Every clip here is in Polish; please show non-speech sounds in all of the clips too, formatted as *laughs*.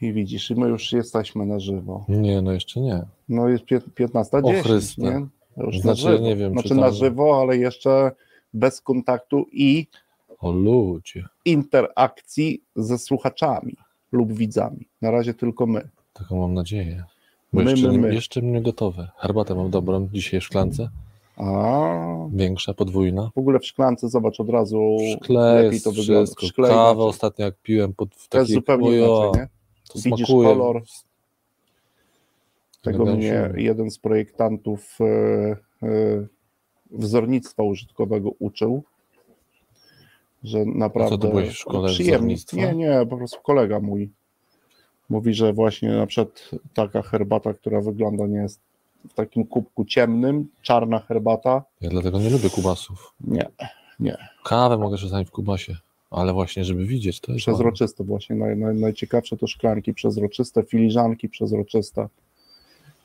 I widzisz, i my już jesteśmy na żywo. Nie, no jeszcze nie. No jest pię- 15.10, Chryste. nie? Już na Znaczy, żywo. nie wiem, czy Znaczy tam- na żywo, ale jeszcze bez kontaktu i O ludzie. interakcji ze słuchaczami lub widzami. Na razie tylko my. Taką mam nadzieję. Bo My, jeszcze, my, my. jeszcze nie gotowe. Herbatę mam dobrą dzisiaj w szklance. A Większa, podwójna. w ogóle w szklance zobacz od razu W szkle lepiej to wygląda. wszystko. Szkle Kawę inaczej. ostatnio jak piłem pod w To jest takiej... zupełnie inaczej, nie? To Widzisz smakuje. kolor. Tego Wydaje mnie się- jeden z projektantów e, e, wzornictwa użytkowego uczył, że naprawdę ty byłeś w szkole wzornictwa? Nie, nie, po prostu kolega mój mówi, że właśnie na przykład taka herbata, która wygląda nie jest w takim kubku ciemnym, czarna herbata, Ja dlatego nie lubię kubasów. nie, nie, Kawę mogę czasami w kubasie, ale właśnie, żeby widzieć, to jest przezroczyste właśnie, naj, naj, najciekawsze to szklanki przezroczyste, filiżanki przezroczyste,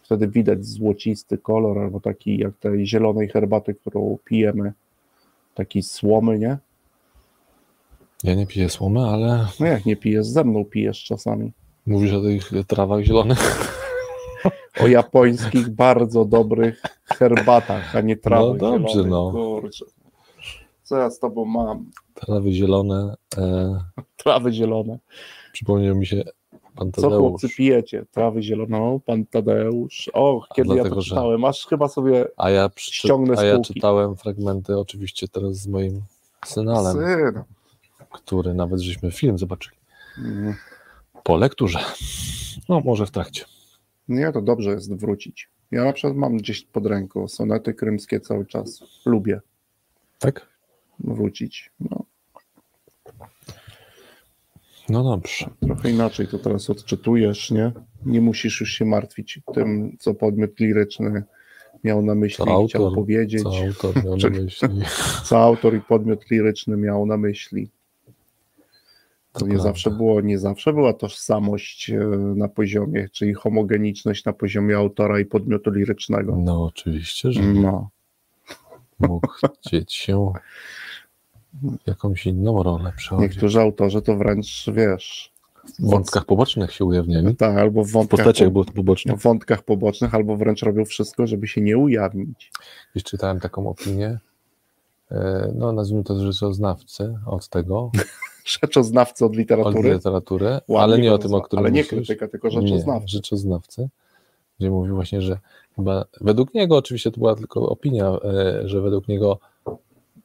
wtedy widać złocisty kolor, albo taki jak tej zielonej herbaty, którą pijemy, taki słomy, nie? Ja nie piję słomy, ale No jak nie pijesz, ze mną pijesz czasami. mówisz o tych trawach zielonych. *laughs* O japońskich bardzo dobrych herbatach, a nie trawach No dobrze, zielonych. no. Kurczę. Co ja z tobą mam? Trawy zielone. E, Trawy zielone. przypomniał mi się pan Co Tadeusz. chłopcy pijecie? Trawy zieloną, pan Tadeusz. O, kiedy ja dlatego, to że- czytałem, aż chyba sobie A ja, przy, Ściągnę a ja czytałem fragmenty oczywiście teraz z moim synalem, Syn. który nawet żeśmy film zobaczyli. Mm. Po lekturze. No, może w trakcie. Nie, to dobrze jest wrócić. Ja na przykład mam gdzieś pod ręką sonety krymskie cały czas. Lubię Tak? wrócić. No, No dobrze. trochę inaczej to teraz odczytujesz, nie? Nie musisz już się martwić tym, co podmiot liryczny miał na myśli Co i chciał autor, powiedzieć. Co autor miał na myśli. *laughs* co autor i podmiot liryczny miał na myśli. To, To nie prawda. zawsze było, nie zawsze była tożsamość e, na poziomie, czyli homogeniczność na poziomie autora i podmiotu lirycznego. No oczywiście, że No, mógł chcieć się jakąś inną rolę przechodzić. niektórzy autorzy to wręcz, wiesz, W wątkach pobocznych się ujawniali. tak, albo w W wątkach, postaciach po, poboczne. w wątkach pobocznych, albo wręcz robią wszystko, żeby się nie ujawnić. Dziś czytałem taką opinię, e, no nazwijmy to *laughs* rzeczoznawcy od tego, Rzeczoznawcy od od literatury, literatury, Ładnie ale nie o tym, o którym Ale nie myślisz. krytyka, tylko Nie, rzeczoznawcy. rzeczoznawcy, gdzie mówił właśnie, że chyba według niego, oczywiście to była tylko opinia, e, że według niego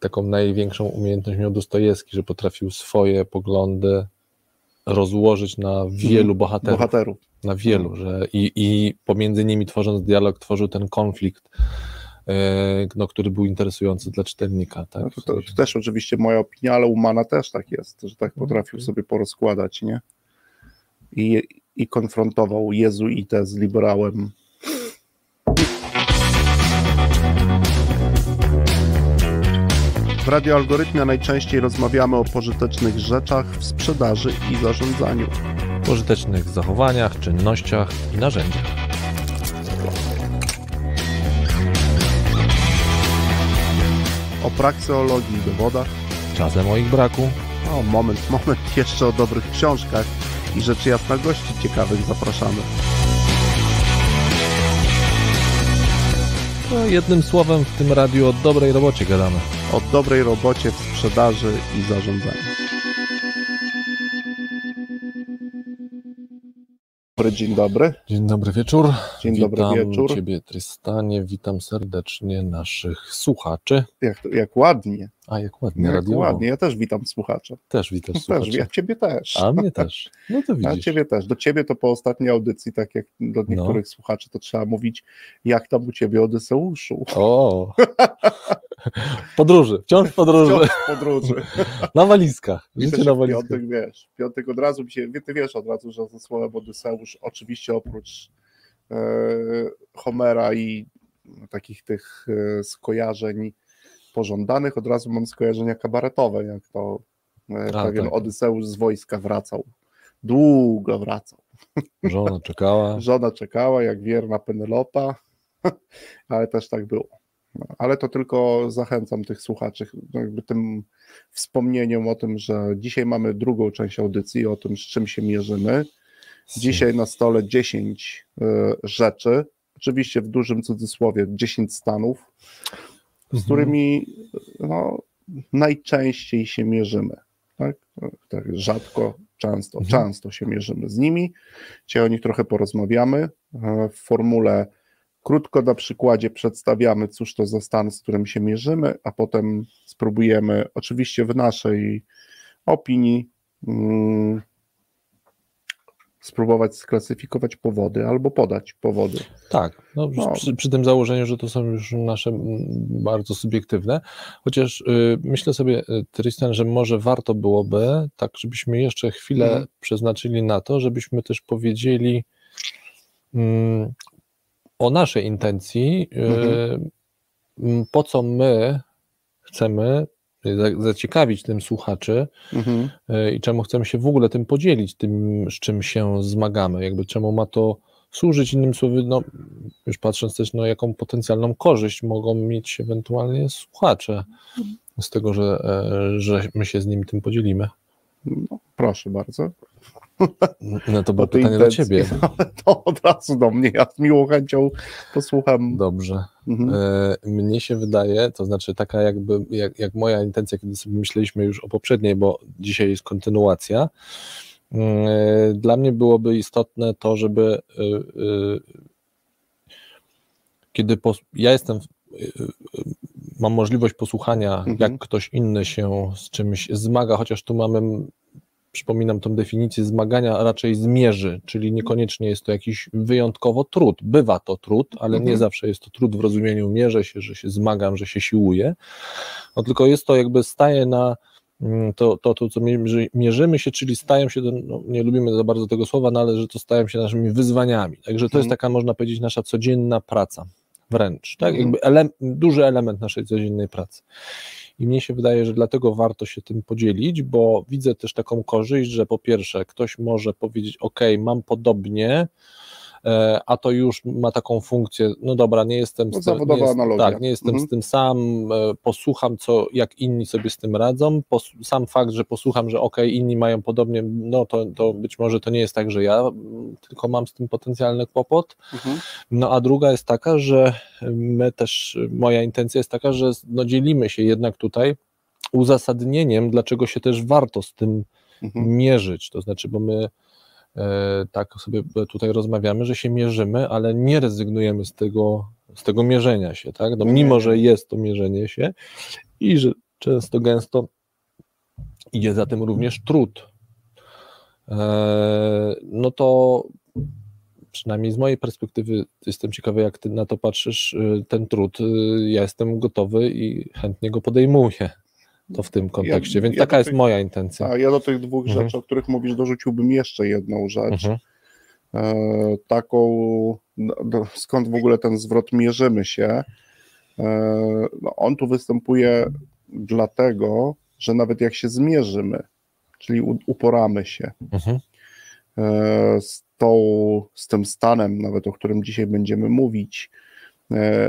taką największą umiejętność miał Dostojewski, że potrafił swoje poglądy rozłożyć na wielu bohaterów. Bohaterów. na wielu, że i, i pomiędzy nimi tworząc dialog, tworzył ten konflikt, e, no, który był interesujący dla czytelnika. Tak? No to, to, to też oczywiście moja opinia, ale u Mana też tak jest, że tak potrafił sobie porozkładać, nie? I, i konfrontował jezuitę z liberałem. W radioalgorytmie najczęściej rozmawiamy o pożytecznych rzeczach w sprzedaży i zarządzaniu. pożytecznych zachowaniach, czynnościach i narzędziach. O prakseologii i dowodach. Czasem o ich braku, O, moment, moment, jeszcze o dobrych książkach i rzecz jasna gości ciekawych zapraszamy. No, jednym słowem w tym radiu o dobrej robocie gadamy. o dobrej robocie w sprzedaży i zarządzaniu. Dobry dzień dobry. Dzień dobry wieczór. Dzień witam dobry wieczór. Ciebie Trystanie, witam serdecznie naszych słuchaczy. Jak, jak ładnie. A jak ładnie, Jak radiowo. ładnie. Ja też witam słuchaczy. Też witasz Też, słuchaczy. ja ciebie też. A mnie też. No to *laughs* A widzisz. ciebie też. Do ciebie to po ostatniej audycji, tak jak do niektórych słuchaczy, to trzeba mówić, jak tam u ciebie Odyseuszu. O! *laughs* *laughs* Podróży, wciąż podróży. Wciąż podróży. *laughs* Na walizkach. Życie na walizkach. piątek, wiesz, piątek od razu mi się, ty wiesz od razu, że ze słowem Odyseusz, oczywiście oprócz e, Homera i takich tych e, skojarzeń pożądanych, od razu mam skojarzenia kabaretowe, jak to e, A, pewien tak. Odyseusz z wojska wracał. Długo wracał. Żona czekała. *laughs* Żona czekała, jak wierna Penelopa, ale też tak było. No, ale to tylko zachęcam tych słuchaczy, no jakby tym wspomnieniem o tym, że dzisiaj mamy drugą część audycji, o tym, z czym się mierzymy. Dzisiaj na stole 10 y, rzeczy, oczywiście w dużym cudzysłowie 10 stanów, z Mhm. którymi no, najczęściej się mierzymy. Tak? tak rzadko, często, Mhm. często się mierzymy z nimi. Dzisiaj o nich trochę porozmawiamy. E, W formule krótko na przykładzie przedstawiamy, cóż to za stan, z którym się mierzymy, a potem spróbujemy, oczywiście w naszej opinii, mm, spróbować sklasyfikować powody albo podać powody. Tak, no, No. Przy, przy tym założeniu, że to są już nasze mm, bardzo subiektywne, chociaż y, myślę sobie, y, Tristan, że może warto byłoby, tak żebyśmy jeszcze chwilę Mhm. przeznaczyli na to, żebyśmy też powiedzieli mm, o naszej intencji, Mhm. po co my chcemy za- zaciekawić tym słuchaczy, Mhm. E, i czemu chcemy się w ogóle tym podzielić, tym, z czym się zmagamy, jakby czemu ma to służyć, innym słowy, no, już patrząc też, no, jaką potencjalną korzyść mogą mieć ewentualnie słuchacze z tego, że, e, że my się z nimi tym podzielimy. No, proszę bardzo. *laughs* No to było O tej pytanie do intencji. ciebie. *laughs* To od razu do mnie. Ja z miłą chęcią posłucham. Dobrze. Mhm. E, Mnie się wydaje, to znaczy taka jakby, jak, jak moja intencja, kiedy sobie myśleliśmy już o poprzedniej, bo dzisiaj jest kontynuacja, e, dla mnie byłoby istotne to, żeby e, kiedy ja jestem, mam możliwość posłuchania, Mhm. jak ktoś inny się z czymś zmaga, chociaż tu mamy, przypominam tą definicję zmagania, raczej zmierzy, czyli niekoniecznie jest to jakiś wyjątkowo trud. Bywa to trud, ale nie Mhm. zawsze jest to trud w rozumieniu mierzę się, że się zmagam, że się siłuję, no tylko jest to jakby staje na mm, to, to, to co mierzy, mierzymy się, czyli stają się, no, nie lubimy za bardzo tego słowa, no, ale że to stają się naszymi wyzwaniami. Także to jest Mhm. taka, można powiedzieć, nasza codzienna praca. Wręcz, tak? Mhm. Jakby ele, duży element naszej codziennej pracy. I mnie się wydaje, że dlatego warto się tym podzielić, bo widzę też taką korzyść, że po pierwsze, ktoś może powiedzieć: OK, mam podobnie, a to już ma taką funkcję, no dobra, nie jestem, No, z tym- zawodowa nie jest, tak, nie jestem Mhm. z tym sam, e, posłucham, co, jak inni sobie z tym radzą, pos, sam fakt, że posłucham, że OK, inni mają podobnie, no to, to być może to nie jest tak, że ja tylko mam z tym potencjalny kłopot, Mhm. no a druga jest taka, że my też, moja intencja jest taka, że no, dzielimy się jednak tutaj uzasadnieniem, dlaczego się też warto z tym Mhm. mierzyć. To znaczy, bo my e, tak sobie tutaj rozmawiamy, że się mierzymy, ale nie rezygnujemy z tego, z tego mierzenia się, tak? No, mimo, że jest to mierzenie się i że często gęsto idzie za tym również trud. E, no to przynajmniej z mojej perspektywy jestem ciekawy, jak ty na to patrzysz, y, ten trud. Ja jestem gotowy i chętnie go podejmuję. To w tym kontekście, więc ja taka jest moja intencja. A ja do tych dwóch Mhm. rzeczy, o których mówisz, dorzuciłbym jeszcze jedną rzecz. Mhm. E, taką, no, skąd w ogóle ten zwrot mierzymy się. E, no, on tu występuje dlatego, że nawet jak się zmierzymy, czyli u, uporamy się Mhm. e, z, tą, z tym stanem, nawet o którym dzisiaj będziemy mówić,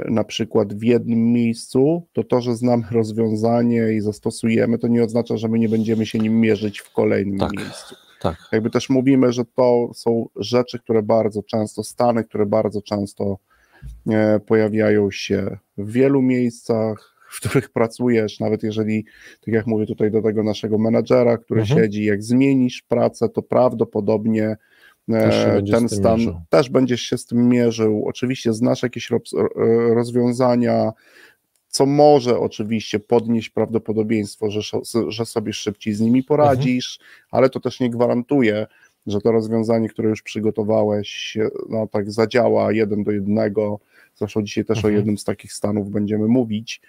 na przykład w jednym miejscu, to to, że znamy *laughs* rozwiązanie i zastosujemy, to nie oznacza, że my nie będziemy się nim mierzyć w kolejnym Tak. miejscu. Tak. Jakby też mówimy, że to są rzeczy, które bardzo często, stany, które bardzo często e, pojawiają się w wielu miejscach, w których *laughs* pracujesz, nawet jeżeli, tak jak mówię tutaj do tego naszego menadżera, który Mhm. siedzi, jak zmienisz pracę, to prawdopodobnie E, ten stan mierzył. też będziesz się z tym mierzył. Oczywiście znasz jakieś roz- rozwiązania, co może oczywiście podnieść prawdopodobieństwo, że, że sobie szybciej z nimi poradzisz, ale to też nie gwarantuje, że to rozwiązanie, które już przygotowałeś, no tak zadziała jeden do jednego. Zresztą dzisiaj też Mhm. o jednym z takich stanów będziemy mówić.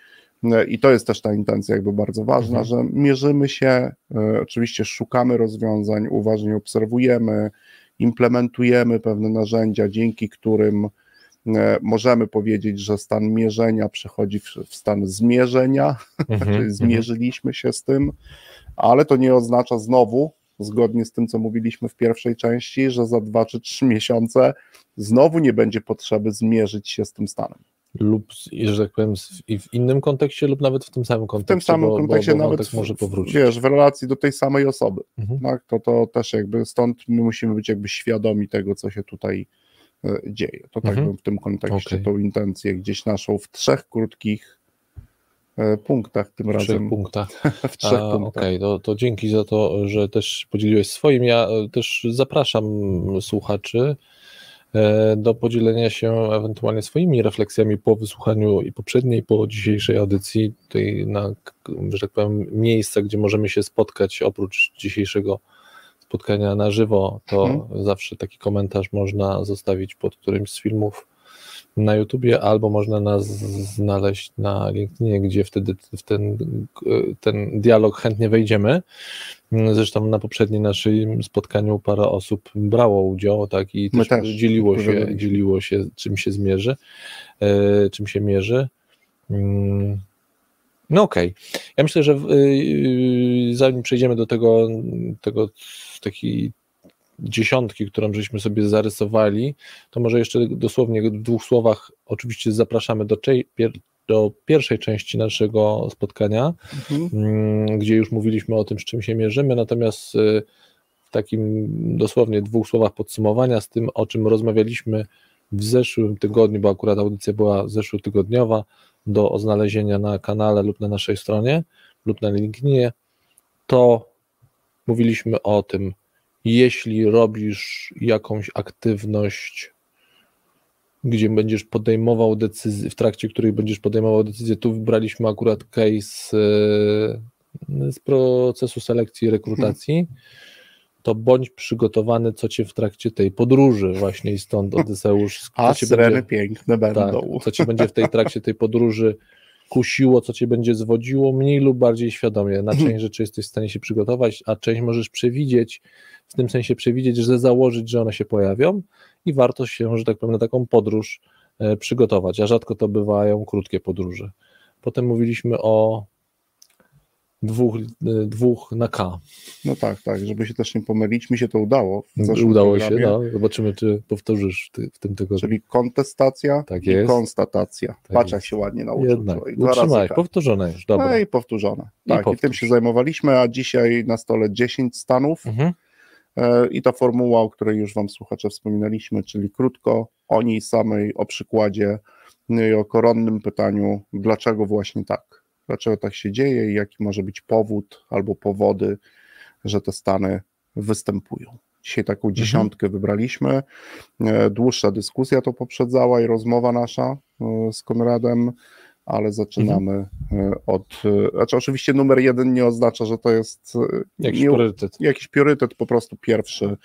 E, I to jest też ta intencja jakby bardzo ważna, Mhm. że mierzymy się, e, oczywiście szukamy rozwiązań, uważnie obserwujemy, implementujemy pewne narzędzia, dzięki którym e, możemy powiedzieć, że stan mierzenia przechodzi w, stan zmierzenia, *laughs* Mhm. czyli zmierzyliśmy się z tym, ale to nie oznacza znowu, zgodnie z tym, co mówiliśmy w pierwszej części, że za dwa czy trzy miesiące znowu nie będzie potrzeby zmierzyć się z tym stanem. Lub, że tak powiem, w innym kontekście, lub nawet w tym samym kontekście. W tym samym bo, kontekście bo, bo nawet, może powrócić. wiesz, w relacji do tej samej osoby, Mhm. tak, to, to też jakby stąd my musimy być jakby świadomi tego, co się tutaj e, dzieje. To tak Mhm. bym w tym kontekście Okej. tą intencję gdzieś naszą w trzech krótkich e, punktach tym W trzech razem. punktach. *laughs* W trzech punktach. Okej, to, to dzięki za to, że też podzieliłeś swoim. Ja e, też zapraszam słuchaczy do podzielenia się ewentualnie swoimi refleksjami po wysłuchaniu i poprzedniej, po dzisiejszej audycji. Tutaj na, że tak powiem, miejsca, gdzie możemy się spotkać, oprócz dzisiejszego spotkania na żywo, to Mhm. zawsze taki komentarz można zostawić pod którymś z filmów na YouTubie, albo można nas znaleźć na LinkedInie, gdzie wtedy w ten, ten dialog chętnie wejdziemy. Zresztą na poprzednim naszym spotkaniu parę osób brało udział, tak, i też, też dzieliło, się, dzieliło się, czym się zmierzy, e, czym się mierzy. Mm, No okej. Ja myślę, że y, zanim przejdziemy do tego, tego takiej dziesiątki, którą żeśmy sobie zarysowali, to może jeszcze dosłownie w dwóch słowach oczywiście zapraszamy do, pier- do pierwszej części naszego spotkania, Mhm. mm, gdzie już mówiliśmy o tym, z czym się mierzymy, natomiast y, w takim dosłownie dwóch słowach podsumowania z tym, o czym rozmawialiśmy w zeszłym tygodniu, bo akurat audycja była zeszłotygodniowa, do znalezienia na kanale lub na naszej stronie lub na LinkedInie, to mówiliśmy o tym, jeśli robisz jakąś aktywność, gdzie będziesz podejmował decyzję, w trakcie której będziesz podejmował decyzję, tu wybraliśmy akurat case e, z procesu selekcji i rekrutacji, to bądź przygotowany, co cię w trakcie tej podróży właśnie i stąd Odyseusz, A syreny będzie- piękne tak, będą. co cię będzie w tej trakcie tej podróży kusiło, co cię będzie zwodziło, mniej lub bardziej świadomie. Na *clears throat* część rzeczy jesteś w stanie się przygotować, a część możesz przewidzieć, w tym sensie przewidzieć, że założyć, że one się pojawią i warto się, że tak powiem, na taką podróż e, przygotować, a rzadko to bywają krótkie podróże. Potem mówiliśmy o dwóch, e, dwóch na K. No tak, tak, żeby się też nie pomylić. Mi się to udało. Udało się, no. zobaczymy, czy powtórzysz w, ty, w tym tygodniu. Czyli kontestacja Tak i konstatacja. Tak Patrz, jak się ładnie nauczył. Jednak, utrzymałeś, tak. powtórzone już, dobra. No i powtórzone. I Tak, i, tym powtórz. się zajmowaliśmy, a dzisiaj na stole 10 stanów Mhm. e, i ta formuła, o której już Wam słuchacze wspominaliśmy, czyli krótko o niej samej, o przykładzie i o koronnym pytaniu, dlaczego właśnie tak, dlaczego tak się dzieje i jaki może być powód albo powody, że te stany występują. Dzisiaj taką dziesiątkę wybraliśmy. E, Dłuższa dyskusja to poprzedzała i rozmowa nasza e, z Konradem, ale zaczynamy e, od. Znaczy, oczywiście numer jeden nie oznacza, że to jest Jakiś nie, priorytet. jakiś priorytet, po prostu pierwszy,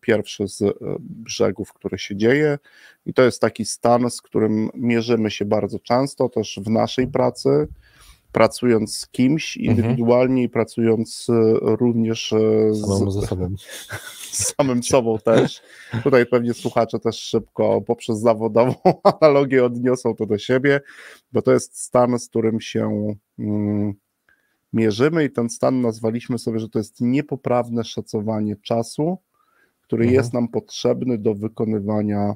pierwszy z e, brzegów, który się dzieje. I to jest taki stan, z którym mierzymy się bardzo często też w naszej pracy. Pracując z kimś Mhm. indywidualnie i pracując e, również e, z, ze sobą. z *laughs* samym sobą też. Tutaj pewnie słuchacze też szybko poprzez zawodową *laughs* analogię odniosą to do siebie, bo to jest stan, z którym się mm, mierzymy i ten stan nazwaliśmy sobie, że to jest niepoprawne szacowanie czasu, który Mhm. jest nam potrzebny do wykonywania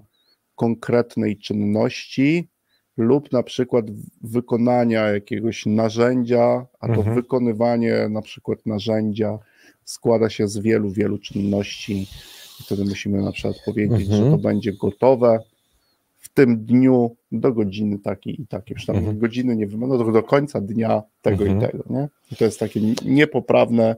konkretnej czynności lub na przykład wykonania jakiegoś narzędzia, a to Mhm. wykonywanie na przykład narzędzia składa się z wielu, wielu czynności i wtedy musimy na przykład powiedzieć, Mhm. że to będzie gotowe w tym dniu do godziny takiej i takiej, już tam Mhm. godziny nie wymaga, do, do końca dnia tego Mhm. i tego, nie? I to jest takie niepoprawne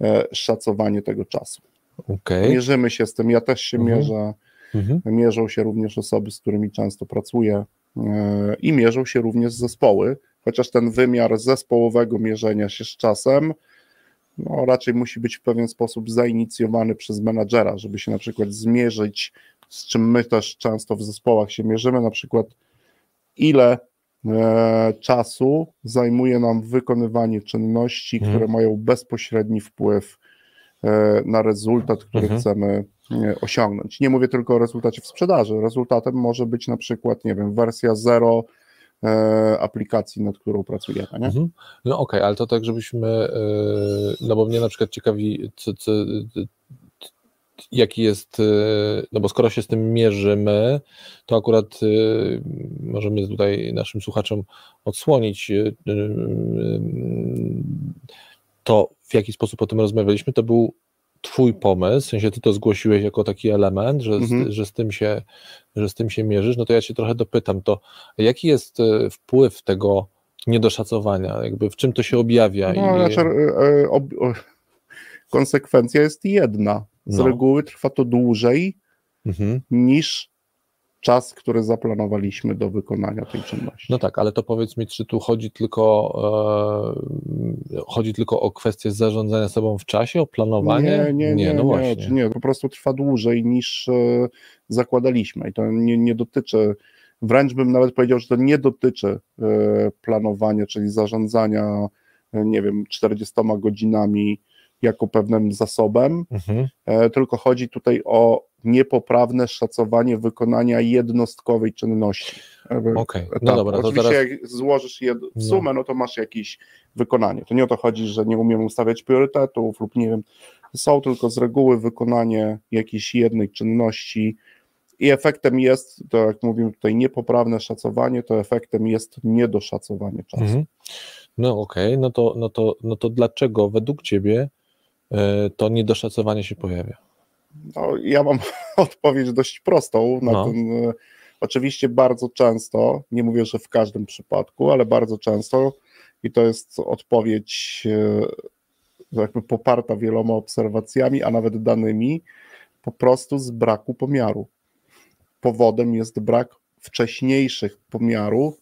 e, szacowanie tego czasu. Okej. Mierzymy się z tym, ja też się Mhm. mierzę, Mhm. mierzą się również osoby, z którymi często pracuję e, i mierzą się również zespoły, chociaż ten wymiar zespołowego mierzenia się z czasem no, raczej musi być w pewien sposób zainicjowany przez menadżera, żeby się na przykład zmierzyć, z czym my też często w zespołach się mierzymy, na przykład ile e, czasu zajmuje nam wykonywanie czynności, Mhm. które mają bezpośredni wpływ na rezultat, który Mhm. chcemy e, osiągnąć. Nie mówię tylko o rezultacie w sprzedaży. Rezultatem może być na przykład, nie wiem, wersja zero e, aplikacji, nad którą pracujemy. Nie? Mhm. No okej, ale to tak, żebyśmy, e, no bo mnie na przykład ciekawi, co, co, jaki jest, no bo skoro się z tym mierzymy, to akurat możemy tutaj naszym słuchaczom odsłonić to, w jaki sposób o tym rozmawialiśmy. To był Twój pomysł, w sensie Ty to zgłosiłeś jako taki element, że, mhm. z, że, z tym się, że z tym się mierzysz. No to ja Cię trochę dopytam, to jaki jest wpływ tego niedoszacowania? Jakby w czym to się objawia? No, I... znaczy, ob, konsekwencja jest jedna. Z no. reguły trwa to dłużej mhm. niż czas, który zaplanowaliśmy do wykonania tej czynności. No tak, ale to powiedz mi, czy tu chodzi tylko, e, chodzi tylko o kwestię zarządzania sobą w czasie, o planowanie? Nie, nie, nie, nie, no nie, nie, nie, po prostu trwa dłużej niż e, zakładaliśmy i to nie, nie dotyczy, wręcz bym nawet powiedział, że to nie dotyczy e, planowania, czyli zarządzania, e, nie wiem, 40 godzinami jako pewnym zasobem, mhm. E, tylko chodzi tutaj o niepoprawne szacowanie wykonania jednostkowej czynności. E, okay. No dobra, Oczywiście zaraz... jak złożysz je w no. sumę, no to masz jakieś wykonanie. To nie o to chodzi, że nie umiemy ustawiać priorytetów lub nie wiem, są tylko z reguły wykonanie jakiejś jednej czynności i efektem jest, to jak mówimy tutaj, niepoprawne szacowanie, to efektem jest niedoszacowanie czasu. Mhm. No okej, okay. no, to, no, to, no to dlaczego według Ciebie E, to niedoszacowanie się pojawia? No, ja mam *laughs* odpowiedź dość prostą na no. ten. E, oczywiście bardzo często, nie mówię, że w każdym przypadku, ale bardzo często i to jest odpowiedź e, jakby poparta wieloma obserwacjami, a nawet danymi, po prostu z braku pomiaru. Powodem jest brak wcześniejszych pomiarów,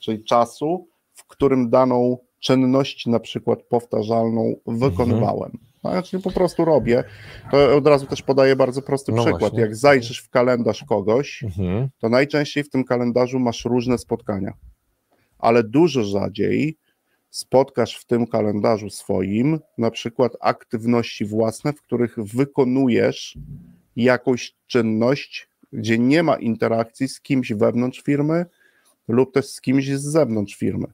czyli czasu, w którym daną czynność, na przykład powtarzalną, wykonywałem. Mhm. Znaczy po prostu robię. To od razu też podaję bardzo prosty no przykład. Właśnie. Jak zajrzysz w kalendarz kogoś, mhm. to najczęściej w tym kalendarzu masz różne spotkania, ale dużo rzadziej spotkasz w tym kalendarzu swoim na przykład aktywności własne, w których wykonujesz jakąś czynność, gdzie nie ma interakcji z kimś wewnątrz firmy lub też z kimś z zewnątrz firmy.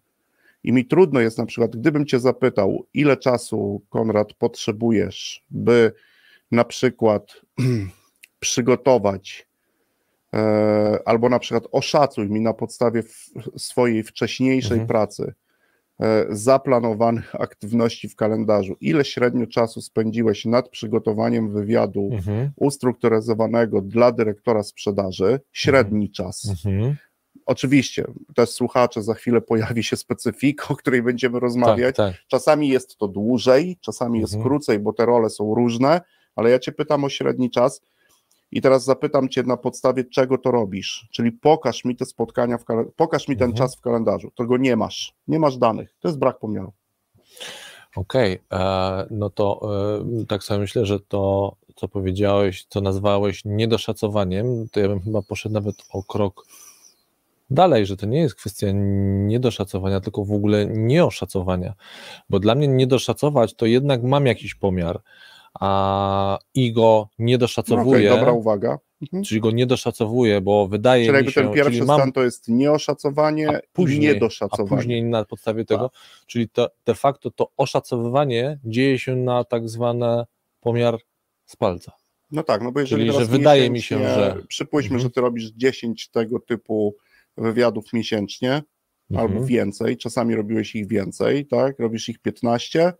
I mi trudno jest na przykład, gdybym Cię zapytał, ile czasu, Konrad, potrzebujesz, by na przykład *clears throat* przygotować e, albo na przykład oszacuj mi na podstawie swojej wcześniejszej mhm. pracy e, zaplanowanych *laughs* aktywności w kalendarzu, ile średnio czasu spędziłeś nad przygotowaniem wywiadu mhm. ustrukturyzowanego dla dyrektora sprzedaży, średni mhm. czas. Oczywiście, też słuchacze, za chwilę pojawi się specyfika, o której będziemy rozmawiać. Tak, tak. Czasami jest to dłużej, czasami jest mhm. krócej, bo te role są różne, ale ja Cię pytam o średni czas i teraz zapytam Cię na podstawie czego to robisz, czyli pokaż mi te spotkania, w pokaż mi ten mhm. czas w kalendarzu. Tego nie masz, nie masz danych, to jest brak pomiaru. Okej, okay. E, no to e, tak sobie myślę, że to, co powiedziałeś, co nazwałeś niedoszacowaniem, to ja bym chyba poszedł nawet o krok dalej, że to nie jest kwestia niedoszacowania, tylko w ogóle nieoszacowania, bo dla mnie niedoszacować to jednak mam jakiś pomiar, a i go niedoszacowuję. Okay, dobra uwaga. Mhm. Czyli go niedoszacowuję, bo wydaje czyli mi się... Czyli ten pierwszy mam, stan to jest nieoszacowanie później, i niedoszacowanie. A później na podstawie tego, tak. czyli to, de facto to oszacowywanie dzieje się na tak zwany pomiar z palca. No tak, no bo jeżeli Czyli, że wydaje mi się, że... Przypuśćmy, mhm. że ty robisz 10 tego typu wywiadów miesięcznie mhm. albo więcej, czasami robiłeś ich więcej, tak? Robisz ich 15,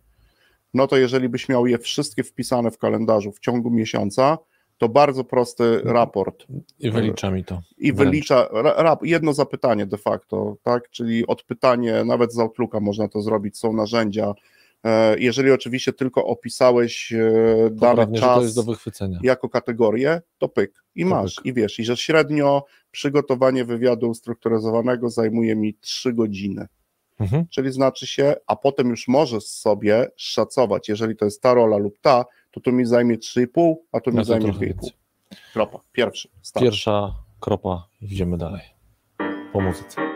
no to jeżeli byś miał je wszystkie wpisane w kalendarzu w ciągu miesiąca, to bardzo prosty mhm. raport. I wylicza mi to. I wylicza rap, jedno zapytanie de facto, tak? Czyli odpytanie, nawet z Outlooka można to zrobić, są narzędzia, jeżeli oczywiście tylko opisałeś e, dany czas jako kategorię, to pyk i masz, i wiesz, i że średnio przygotowanie wywiadu ustrukturyzowanego zajmuje mi 3 godziny. Mhm. Czyli znaczy się, a potem już możesz sobie szacować, jeżeli to jest ta rola lub ta, to to mi zajmie 3,5, a to mi no zajmie 2,5. Kropa, pierwszy. Start. Pierwsza kropa, idziemy dalej. Po muzyce.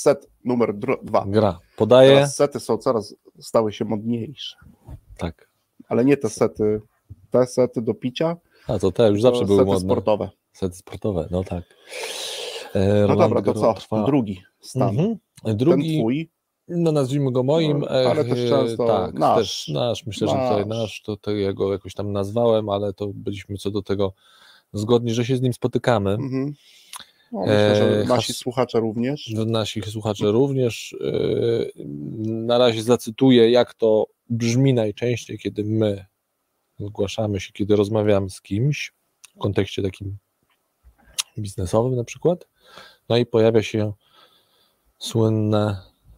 Set numer dwa. Gra. Podaje. Teraz sety są coraz, stały się modniejsze, Tak. ale nie te sety, te sety do picia, A to te już zawsze były sety modne. sportowe. Sety sportowe, no tak. E, No dobra, to co? trwa. Drugi stan. Mhm. Ten Drugi, twój, no nazwijmy go moim, No, ale e, też często tak, nasz. też nasz, myślę, że tutaj Nasz. nasz, to, to ja go jakoś tam nazwałem, ale to byliśmy co do tego zgodni, że się z nim spotykamy. mhm. No, myślę, że E, nasi has- słuchacze również. że Nasi słuchacze również. e, Na razie zacytuję, jak to brzmi najczęściej, kiedy my zgłaszamy się, kiedy rozmawiamy z kimś w kontekście takim biznesowym na przykład. No i pojawia się słynne,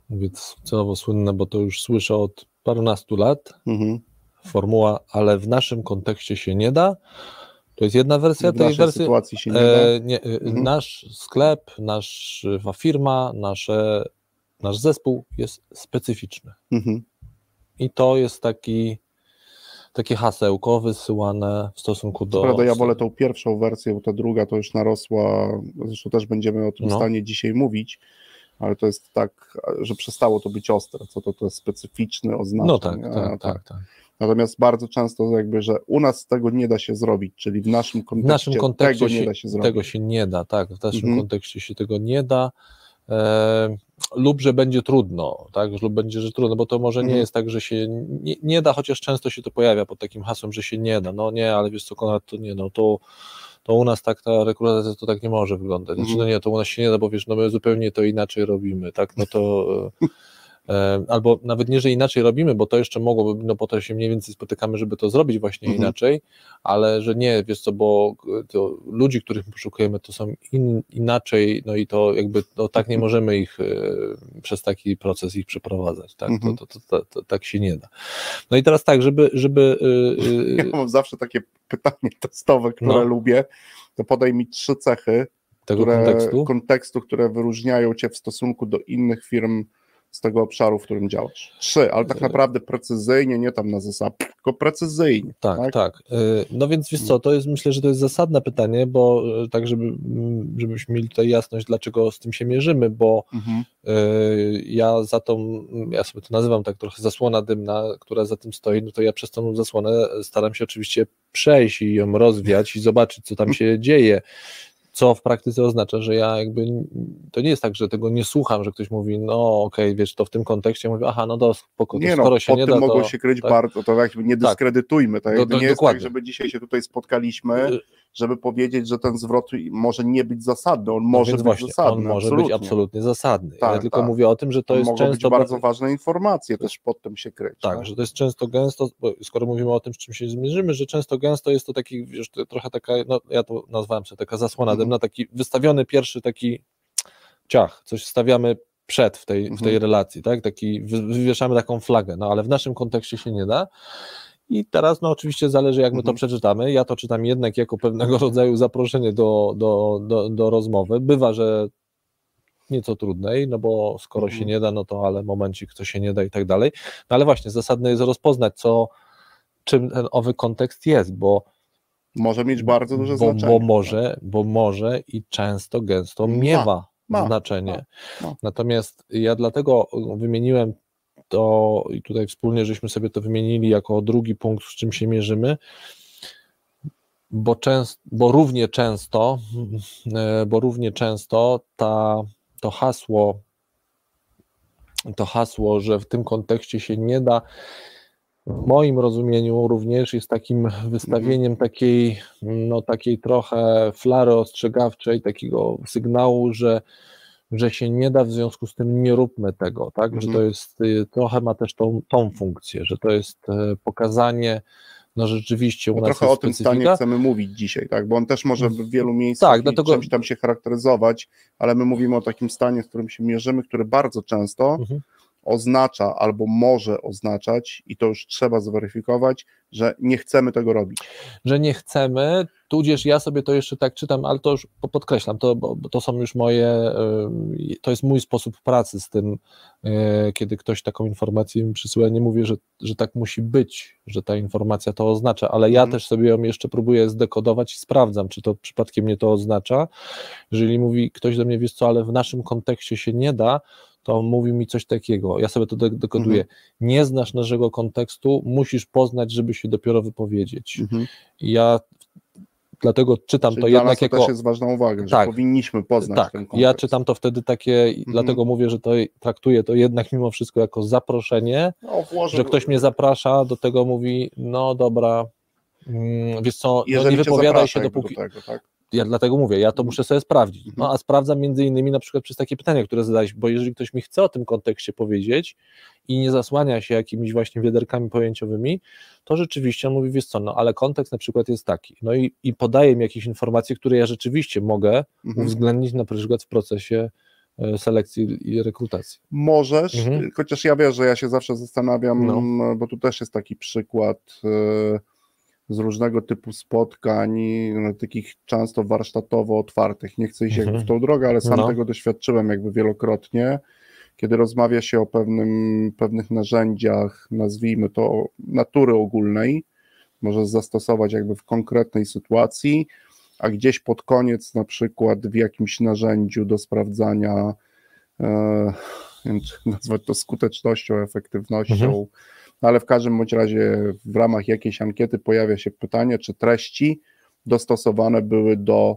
mówię celowo słynne, bo to już słyszę od parunastu lat, Mhm. formuła, ale w naszym kontekście się nie da. To jest jedna wersja W tej wersji. sytuacji się nie. E, nie, e, Mhm. Nasz sklep, nasza firma, nasze, nasz zespół jest specyficzny. Mhm. I to jest taki, takie hasełko wysyłane w stosunku do. Prawda ja wolę tą pierwszą wersję, bo ta druga to już narosła, zresztą też będziemy o tym No. stanie dzisiaj mówić, ale to jest tak, że przestało to być ostre, co to, to jest specyficzny oznaczenie. No tak, A, tak, tak, tak. Natomiast bardzo często jakby, że u nas tego nie da się zrobić, czyli w naszym W kontekście, naszym kontekście tego nie się, da się zrobić. tego się nie da, tak. W naszym Mhm. kontekście się tego nie da. E, lub że będzie trudno, tak, lub będzie, że trudno, bo to może nie Mhm. jest tak, że się nie, nie da, chociaż często się to pojawia pod takim hasłem, że się nie da. No nie, ale wiesz co, Konrad, to nie, no to, to u nas tak ta rekrutacja to tak nie może wyglądać. Znaczy, Mhm. no nie, to u nas się nie da, bo wiesz, no my zupełnie to inaczej robimy, tak, no to e, albo nawet nie, że inaczej robimy, bo to jeszcze mogłoby, no po to się mniej więcej spotykamy, żeby to zrobić właśnie Mhm. inaczej, ale że nie, wiesz co, bo to ludzi, których my poszukujemy, to są in, inaczej, no i to jakby no, tak nie możemy ich e, przez taki proces ich przeprowadzać, tak, Mhm. to, to, to, to, tak się nie da. No i teraz tak, żeby, żeby e, Ja mam zawsze takie pytanie testowe, które No. lubię, to podaj mi trzy cechy tego które, kontekstu, kontekstu, które wyróżniają cię w stosunku do innych firm z tego obszaru, w którym działasz. Trzy, ale tak naprawdę precyzyjnie, nie tam na zasadzie, tylko precyzyjnie. Tak, tak? tak. Y, No więc wiesz co, to jest myślę, że to jest zasadne pytanie, bo y, tak, żeby, mm, żebyśmy mieli tutaj jasność, dlaczego z tym się mierzymy, bo Mhm. y, ja za tą, ja sobie to nazywam tak trochę zasłona dymna, która za tym stoi, no to ja przez tą zasłonę staram się oczywiście przejść i ją rozwiać i zobaczyć, co tam się dzieje. Co w praktyce oznacza, że ja jakby to nie jest tak, że tego nie słucham, że ktoś mówi, no okej, wiesz, to w tym kontekście mówię, aha, no to spoko, to Nie no, skoro pod się nie tym da, mogą to, się kryć tak. bardzo, to jakby nie dyskredytujmy, tak? Jakby do- nie jest dokładnie. tak, żeby dzisiaj się tutaj spotkaliśmy, Y, żeby powiedzieć, że ten zwrot może nie być zasadny, on może więc być właśnie, zasadny, on może absolutnie. być absolutnie zasadny. ja Tak, tylko tak. mówię o tym, że to jest mogą często być bardzo ważne informacje też pod tym się kryć. Tak, że to jest często gęsto, bo skoro mówimy o tym, z czym się zmierzymy, że często gęsto jest to taki, wiesz, trochę taka, no ja to nazwałem sobie taka zasłona Mhm. dymna, taki wystawiony pierwszy taki ciach, coś stawiamy przed w tej, w tej Mhm. relacji, tak, taki, wy- wywieszamy taką flagę, no ale w naszym kontekście się nie da i teraz, no oczywiście zależy jak my to Mhm. przeczytamy, ja to czytam jednak jako pewnego rodzaju zaproszenie do, do, do, do rozmowy, bywa, że nieco trudnej, no bo skoro Mhm. się nie da, no to ale momencik, co się nie da i tak dalej. No ale właśnie, zasadne jest rozpoznać, co, czym ten owy kontekst jest, bo, Może mieć bardzo duże bo, znaczenie. bo może, bo może i często, gęsto miewa ma, znaczenie. ma, ma. Natomiast ja dlatego wymieniłem to i tutaj wspólnie żeśmy sobie to wymienili jako drugi punkt, z czym się mierzymy, bo, częst, bo równie często, *laughs* bo równie często ta, to hasło, to hasło, że w tym kontekście się nie da, w moim rozumieniu również jest takim wystawieniem takiej, no takiej trochę flary ostrzegawczej, takiego sygnału, że, że się nie da, w związku z tym nie róbmy tego, tak? Że Mhm. to jest, y, trochę ma też tą, tą funkcję, że to jest e, pokazanie, no rzeczywiście u No nas trochę o tym specyfika. stanie chcemy mówić dzisiaj, tak? Bo on też może w wielu miejscach Tak, dlatego- czymś tam się charakteryzować, ale my mówimy o takim stanie, z którym się mierzymy, który bardzo często Mhm. Oznacza albo może oznaczać, i to już trzeba zweryfikować, że nie chcemy tego robić. Że nie chcemy, tudzież ja sobie to jeszcze tak czytam, ale to już podkreślam, to, bo to są już moje, to jest mój sposób pracy z tym, e, kiedy ktoś taką informację mi przysyła, nie mówię, że, że tak musi być, że ta informacja to oznacza, ale ja mhm. też sobie ją jeszcze próbuję zdekodować i sprawdzam, czy to przypadkiem nie to oznacza. Jeżeli mówi ktoś do mnie, wiesz co, ale w naszym kontekście się nie da, to mówi mi coś takiego. Ja sobie to dekoduję. Mhm. Nie znasz naszego kontekstu, musisz poznać, żeby się dopiero wypowiedzieć. Mhm. Ja dlatego czytam Czyli to jednak to jako. To też jest ważna uwaga, że tak, powinniśmy poznać tak, ten kontekst. Ja czytam to wtedy takie, mhm. dlatego mówię, że to traktuję to jednak mimo wszystko jako zaproszenie, no, że ktoś mnie zaprasza, do tego mówi, no dobra, mm, wiesz co, no nie wypowiadaj się dopóki. Do tego, tak? Ja dlatego mówię, ja to muszę sobie sprawdzić. No mhm. a sprawdzam między innymi na przykład przez takie pytania, które zadałeś, bo jeżeli ktoś mi chce o tym kontekście powiedzieć i nie zasłania się jakimiś właśnie wiaderkami pojęciowymi, to rzeczywiście on mówi, wiesz co, no ale kontekst na przykład jest taki. No i, i podaje mi jakieś informacje, które ja rzeczywiście mogę mhm. uwzględnić na przykład w procesie e, selekcji i rekrutacji. Możesz, mhm. chociaż ja wiem, że ja się zawsze zastanawiam, no. bo tu też jest taki przykład. Yy z różnego typu spotkań, no, takich często warsztatowo otwartych. Nie chcę iść mhm. jakby w tą drogę, ale sam no. tego doświadczyłem jakby wielokrotnie, kiedy rozmawia się o pewnym, pewnych narzędziach, nazwijmy to natury ogólnej, możesz zastosować jakby w konkretnej sytuacji, a gdzieś pod koniec na przykład w jakimś narzędziu do sprawdzania, e, nazwać to skutecznością, efektywnością, mhm no ale w każdym bądź razie w ramach jakiejś ankiety pojawia się pytanie, czy treści dostosowane były do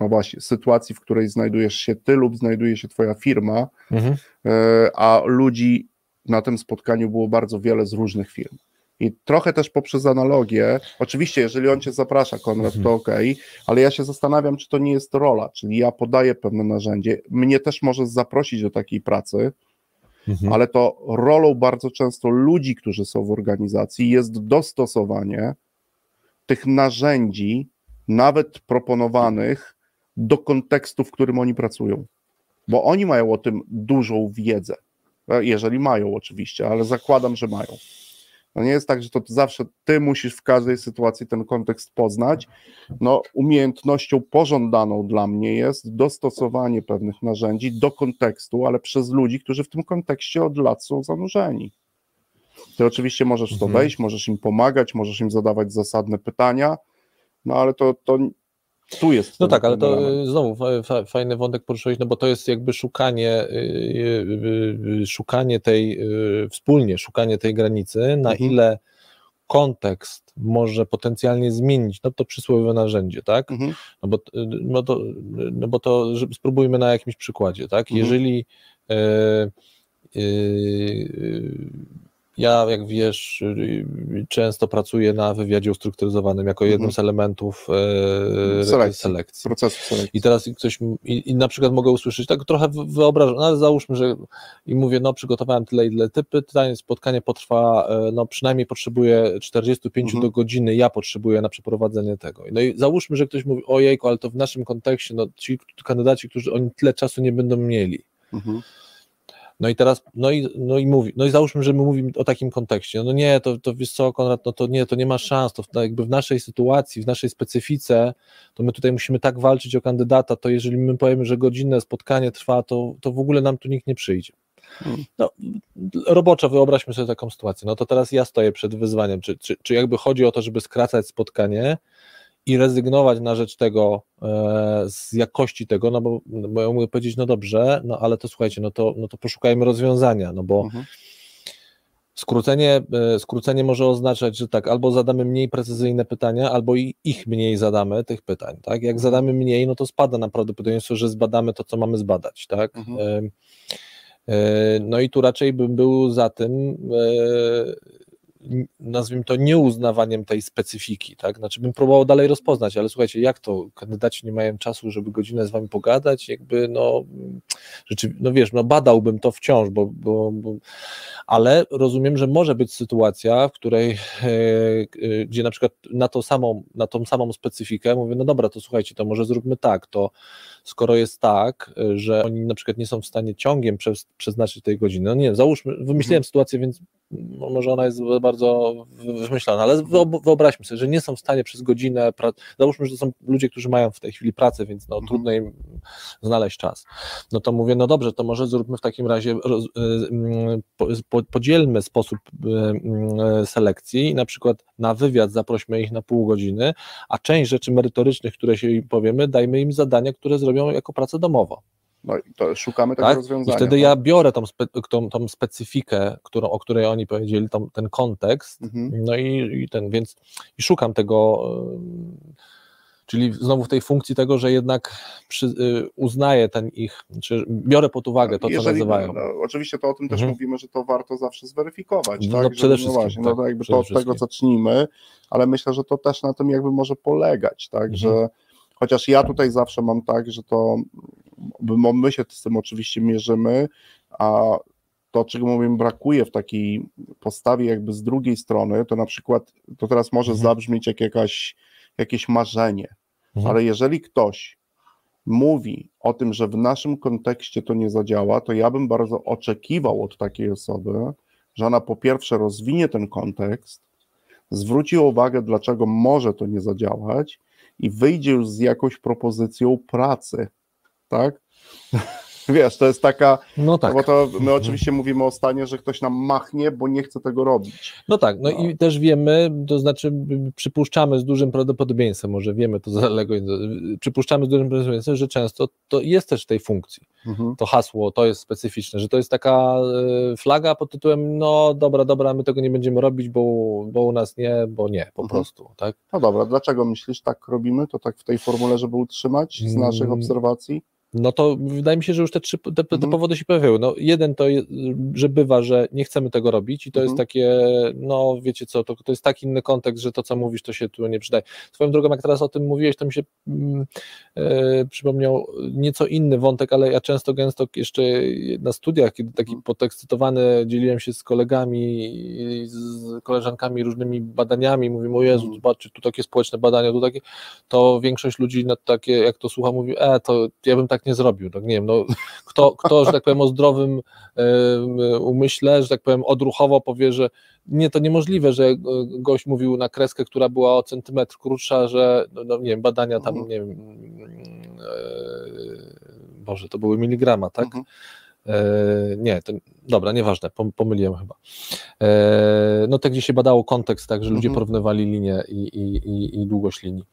no właśnie, sytuacji, w której znajdujesz się ty lub znajduje się twoja firma, mhm. E, a ludzi na tym spotkaniu było bardzo wiele z różnych firm. I trochę też poprzez analogię, oczywiście, jeżeli on cię zaprasza, Konrad, mhm. to ok, ale ja się zastanawiam, czy to nie jest rola, czyli ja podaję pewne narzędzie, mnie też możesz zaprosić do takiej pracy, mhm. ale to rolą bardzo często ludzi, którzy są w organizacji, jest dostosowanie tych narzędzi, nawet proponowanych, do kontekstu, w którym oni pracują. Bo oni mają o tym dużą wiedzę. Jeżeli mają, oczywiście, ale zakładam, że mają. No nie jest tak, że to zawsze ty musisz w każdej sytuacji ten kontekst poznać. No, umiejętnością pożądaną dla mnie jest dostosowanie pewnych narzędzi do kontekstu, ale przez ludzi, którzy w tym kontekście od lat są zanurzeni. Ty oczywiście możesz w to mhm. wejść, możesz im pomagać, możesz im zadawać zasadne pytania, no ale to, to tu jest. No tak, ale to element. znowu fajny wątek poruszyłeś, no bo to jest jakby szukanie, y, y, y, szukanie tej, wspólnie szukanie tej granicy, na mhm. ile kontekst może potencjalnie zmienić, no to przysłowiowe narzędzie, tak? Mhm. No, bo, no, to, no bo to spróbujmy na jakimś przykładzie, tak? Mhm. Jeżeli ja, jak wiesz, y, często pracuję na wywiadzie ustrukturyzowanym jako jednym mhm. z elementów e, selekcji, selekcji. Procesu selekcji. I teraz ktoś, i, i, na przykład mogę usłyszeć, tak trochę wyobrażam, no ale załóżmy, że i mówię, no przygotowałem tyle i tyle typy, pytanie, spotkanie potrwa, e, no przynajmniej potrzebuję 45 mhm. do godziny, ja potrzebuję na przeprowadzenie tego. No i załóżmy, że ktoś mówi, ojejku, ale to w naszym kontekście, no ci kandydaci, którzy oni tyle czasu nie będą mieli. Mhm. No i teraz, no i, no i mówi, no i załóżmy, że my mówimy o takim kontekście, no nie, to, to wiesz co, Konrad, no to nie, to nie ma szans, to w, jakby w naszej sytuacji, w naszej specyfice, to my tutaj musimy tak walczyć o kandydata, to jeżeli my powiemy, że godzinne spotkanie trwa, to, to w ogóle nam tu nikt nie przyjdzie. Hmm. No, roboczo wyobraźmy sobie taką sytuację. No to teraz ja stoję przed wyzwaniem, czy, czy, czy jakby chodzi o to, żeby skracać spotkanie, i rezygnować na rzecz tego, e, z jakości tego, no bo, no bo ja mogę powiedzieć, no dobrze, no ale to słuchajcie, no to, no to poszukajmy rozwiązania, no bo mhm. skrócenie, e, skrócenie może oznaczać, że tak, albo zadamy mniej precyzyjne pytania, albo ich mniej zadamy, tych pytań, tak, jak mhm. zadamy mniej, no to spada na prawdopodobieństwo, że zbadamy to, co mamy zbadać, tak, mhm. E, no i tu raczej bym był za tym, nazwijmy to, nieuznawaniem tej specyfiki, tak? Znaczy bym próbował dalej rozpoznać, ale słuchajcie, jak to? Kandydaci nie mają czasu, żeby godzinę z wami pogadać, jakby no, rzeczy, no wiesz, no badałbym to wciąż, bo, bo, bo ale rozumiem, że może być sytuacja, w której, e, e, gdzie na przykład na, to samą, na tą samą specyfikę mówię, no dobra, to słuchajcie, to może zróbmy tak, to skoro jest tak, że oni na przykład nie są w stanie ciągiem przez, przeznaczyć tej godziny, no nie, załóżmy, wymyśliłem mhm. sytuację, więc może ona jest bardzo wymyślona, ale wyobraźmy sobie, że nie są w stanie przez godzinę, załóżmy, że to są ludzie, którzy mają w tej chwili pracę, więc no, mhm. trudno im znaleźć czas. No to mówię, no dobrze, to może zróbmy w takim razie, y, podzielmy sposób y, y, selekcji i na przykład na wywiad zaprośmy ich na pół godziny, a część rzeczy merytorycznych, które się im powiemy, dajmy im zadania, które zrobią jako pracę domową. No i to szukamy tego tak? rozwiązania. I wtedy tak? ja biorę tą, spe, tą, tą specyfikę, którą, o której oni powiedzieli, tą, ten kontekst, mhm. no i, i, ten, więc i szukam tego, czyli znowu w tej funkcji tego, że jednak przy, y, uznaję ten ich, czy biorę pod uwagę to, Jeżeli, co nazywają. No, no, oczywiście to o tym też mhm. mówimy, że to warto zawsze zweryfikować. No, tak? przede no wszystkim. No właśnie, tak, no jakby to od tego zacznijmy, ale myślę, że to też na tym jakby może polegać, tak, mhm. że chociaż ja tutaj zawsze mam tak, że to my się z tym oczywiście mierzymy, a to, czego mówimy, brakuje w takiej postawie jakby z drugiej strony, to na przykład, to teraz może mhm. zabrzmieć jak jakaś, jakieś marzenie, mhm. ale jeżeli ktoś mówi o tym, że w naszym kontekście to nie zadziała, to ja bym bardzo oczekiwał od takiej osoby, że ona po pierwsze rozwinie ten kontekst, zwróci uwagę, dlaczego może to nie zadziałać i wyjdzie już z jakąś propozycją pracy, tak? *laughs* Wiesz, to jest taka, no tak. bo to my oczywiście mówimy o stanie, że ktoś nam machnie, bo nie chce tego robić. No tak, no, no. i też wiemy, to znaczy przypuszczamy z dużym prawdopodobieństwem, może wiemy to zaległo, przypuszczamy z dużym prawdopodobieństwem, że często to jest też w tej funkcji. Mhm. To hasło, to jest specyficzne, że to jest taka e, flaga pod tytułem, no dobra, dobra, my tego nie będziemy robić, bo, bo u nas nie, bo nie, po mhm. prostu, tak? No dobra, dlaczego myślisz, tak robimy, to tak w tej formule, żeby utrzymać z naszych mm. obserwacji? No to wydaje mi się, że już te trzy te, te mhm. powody się pojawiły. No, jeden to, jest, że bywa, że nie chcemy tego robić i to mhm. jest takie, no wiecie co, to, to jest tak inny kontekst, że to, co mówisz, to się tu nie przydaje. Swoją drogą, jak teraz o tym mówiłeś, to mi się mm, e, przypomniał nieco inny wątek, ale ja często, gęsto jeszcze na studiach, kiedy taki mhm. podekscytowany dzieliłem się z kolegami, z koleżankami różnymi badaniami, mówimy, o Jezu, mhm. zobaczcie, tu takie społeczne badania, tu takie, to większość ludzi na takie, jak to słucha, mówi, e, to ja bym tak nie zrobił. Tak, nie wiem, no, *laughs* kto, kto, że tak powiem, o zdrowym umyśle, że tak powiem, odruchowo powie, że nie, to niemożliwe, że gość mówił na kreskę, która była o centymetr krótsza, że, no, no nie wiem, badania tam, mhm. nie wiem, e, Boże, to były miligrama, tak? Mhm. E, nie, to, dobra, nieważne, pomyliłem chyba. E, no te, gdzie się badało kontekst, tak, że ludzie mhm. porównywali linię i, i, i, i długość linii.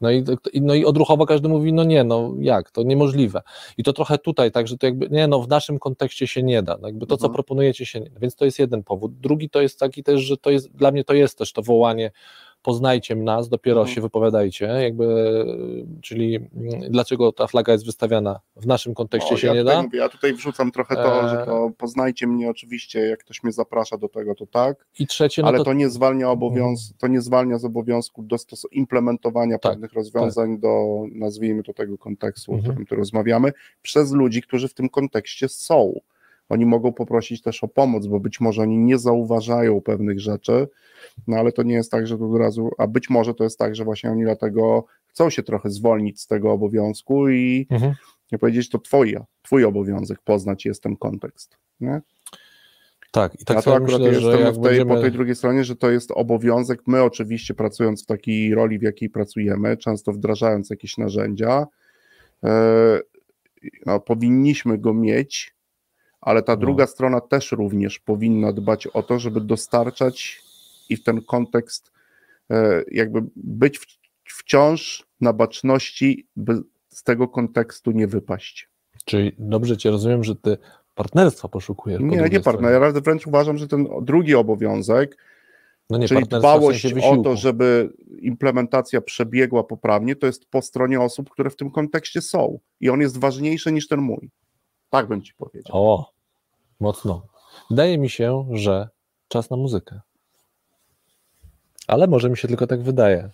No i, no i odruchowo każdy mówi, no nie, no jak, to niemożliwe. I to trochę tutaj, tak, że to jakby, nie, no w naszym kontekście się nie da, no jakby to, co mhm. proponujecie się nie da, więc to jest jeden powód. Drugi to jest taki też, że to jest, dla mnie to jest też to wołanie poznajcie nas, dopiero mhm. się wypowiadajcie, jakby, czyli mm, dlaczego ta flaga jest wystawiana w naszym kontekście się ja nie da. Mówię, ja tutaj wrzucam trochę to, że to poznajcie mnie oczywiście, jak ktoś mnie zaprasza do tego, to tak. I trzecie, no ale to... to nie zwalnia obowiązku, to nie zwalnia z obowiązku do implementowania tak, pewnych rozwiązań tak. do, nazwijmy to tego kontekstu, mhm. o którym tu rozmawiamy, przez ludzi, którzy w tym kontekście są. Oni mogą poprosić też o pomoc, bo być może oni nie zauważają pewnych rzeczy, no ale to nie jest tak, że to od razu, a być może to jest tak, że właśnie oni dlatego chcą się trochę zwolnić z tego obowiązku i mhm. nie powiedzieć, to twoja, twój obowiązek poznać jest ten kontekst. Nie? Tak, i tak ja to akurat myślę, jestem w tej, będziemy... po tej drugiej stronie, że to jest obowiązek. My oczywiście pracując w takiej roli, w jakiej pracujemy, często wdrażając jakieś narzędzia, yy, no, powinniśmy go mieć, ale ta no. druga strona też również powinna dbać o to, żeby dostarczać i w ten kontekst e, jakby być wciąż na baczności, by z tego kontekstu nie wypaść. Czyli dobrze Cię rozumiem, że Ty partnerstwa poszukujesz. Nie, nie partner. Ja wręcz uważam, że ten drugi obowiązek, no nie, czyli dbałość w sensie o to, żeby implementacja przebiegła poprawnie, to jest po stronie osób, które w tym kontekście są. I on jest ważniejszy niż ten mój. Tak bym ci powiedział. O, mocno. Wydaje mi się, że czas na muzykę. Ale może mi się tylko tak wydaje.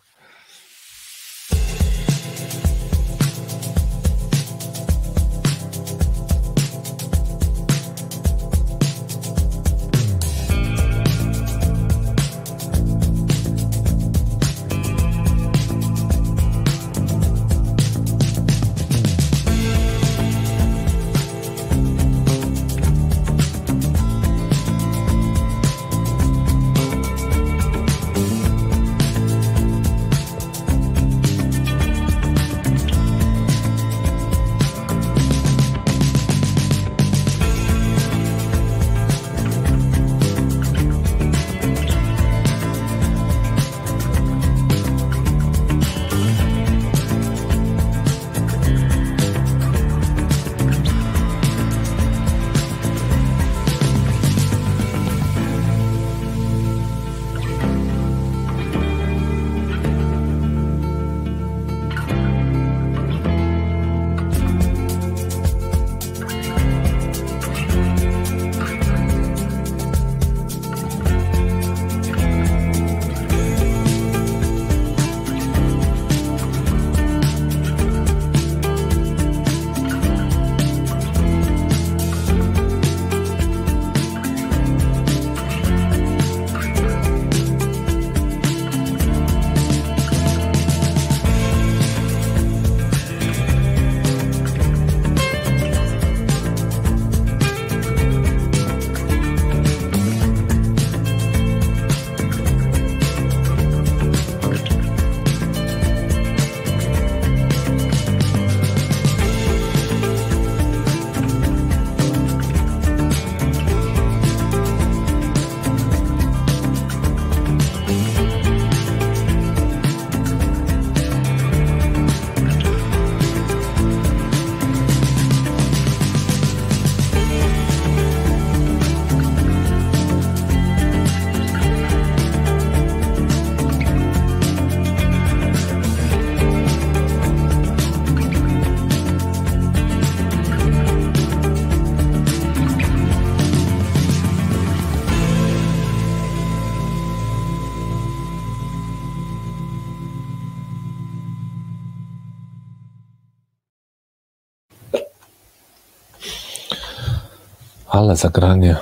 Ale zagranie.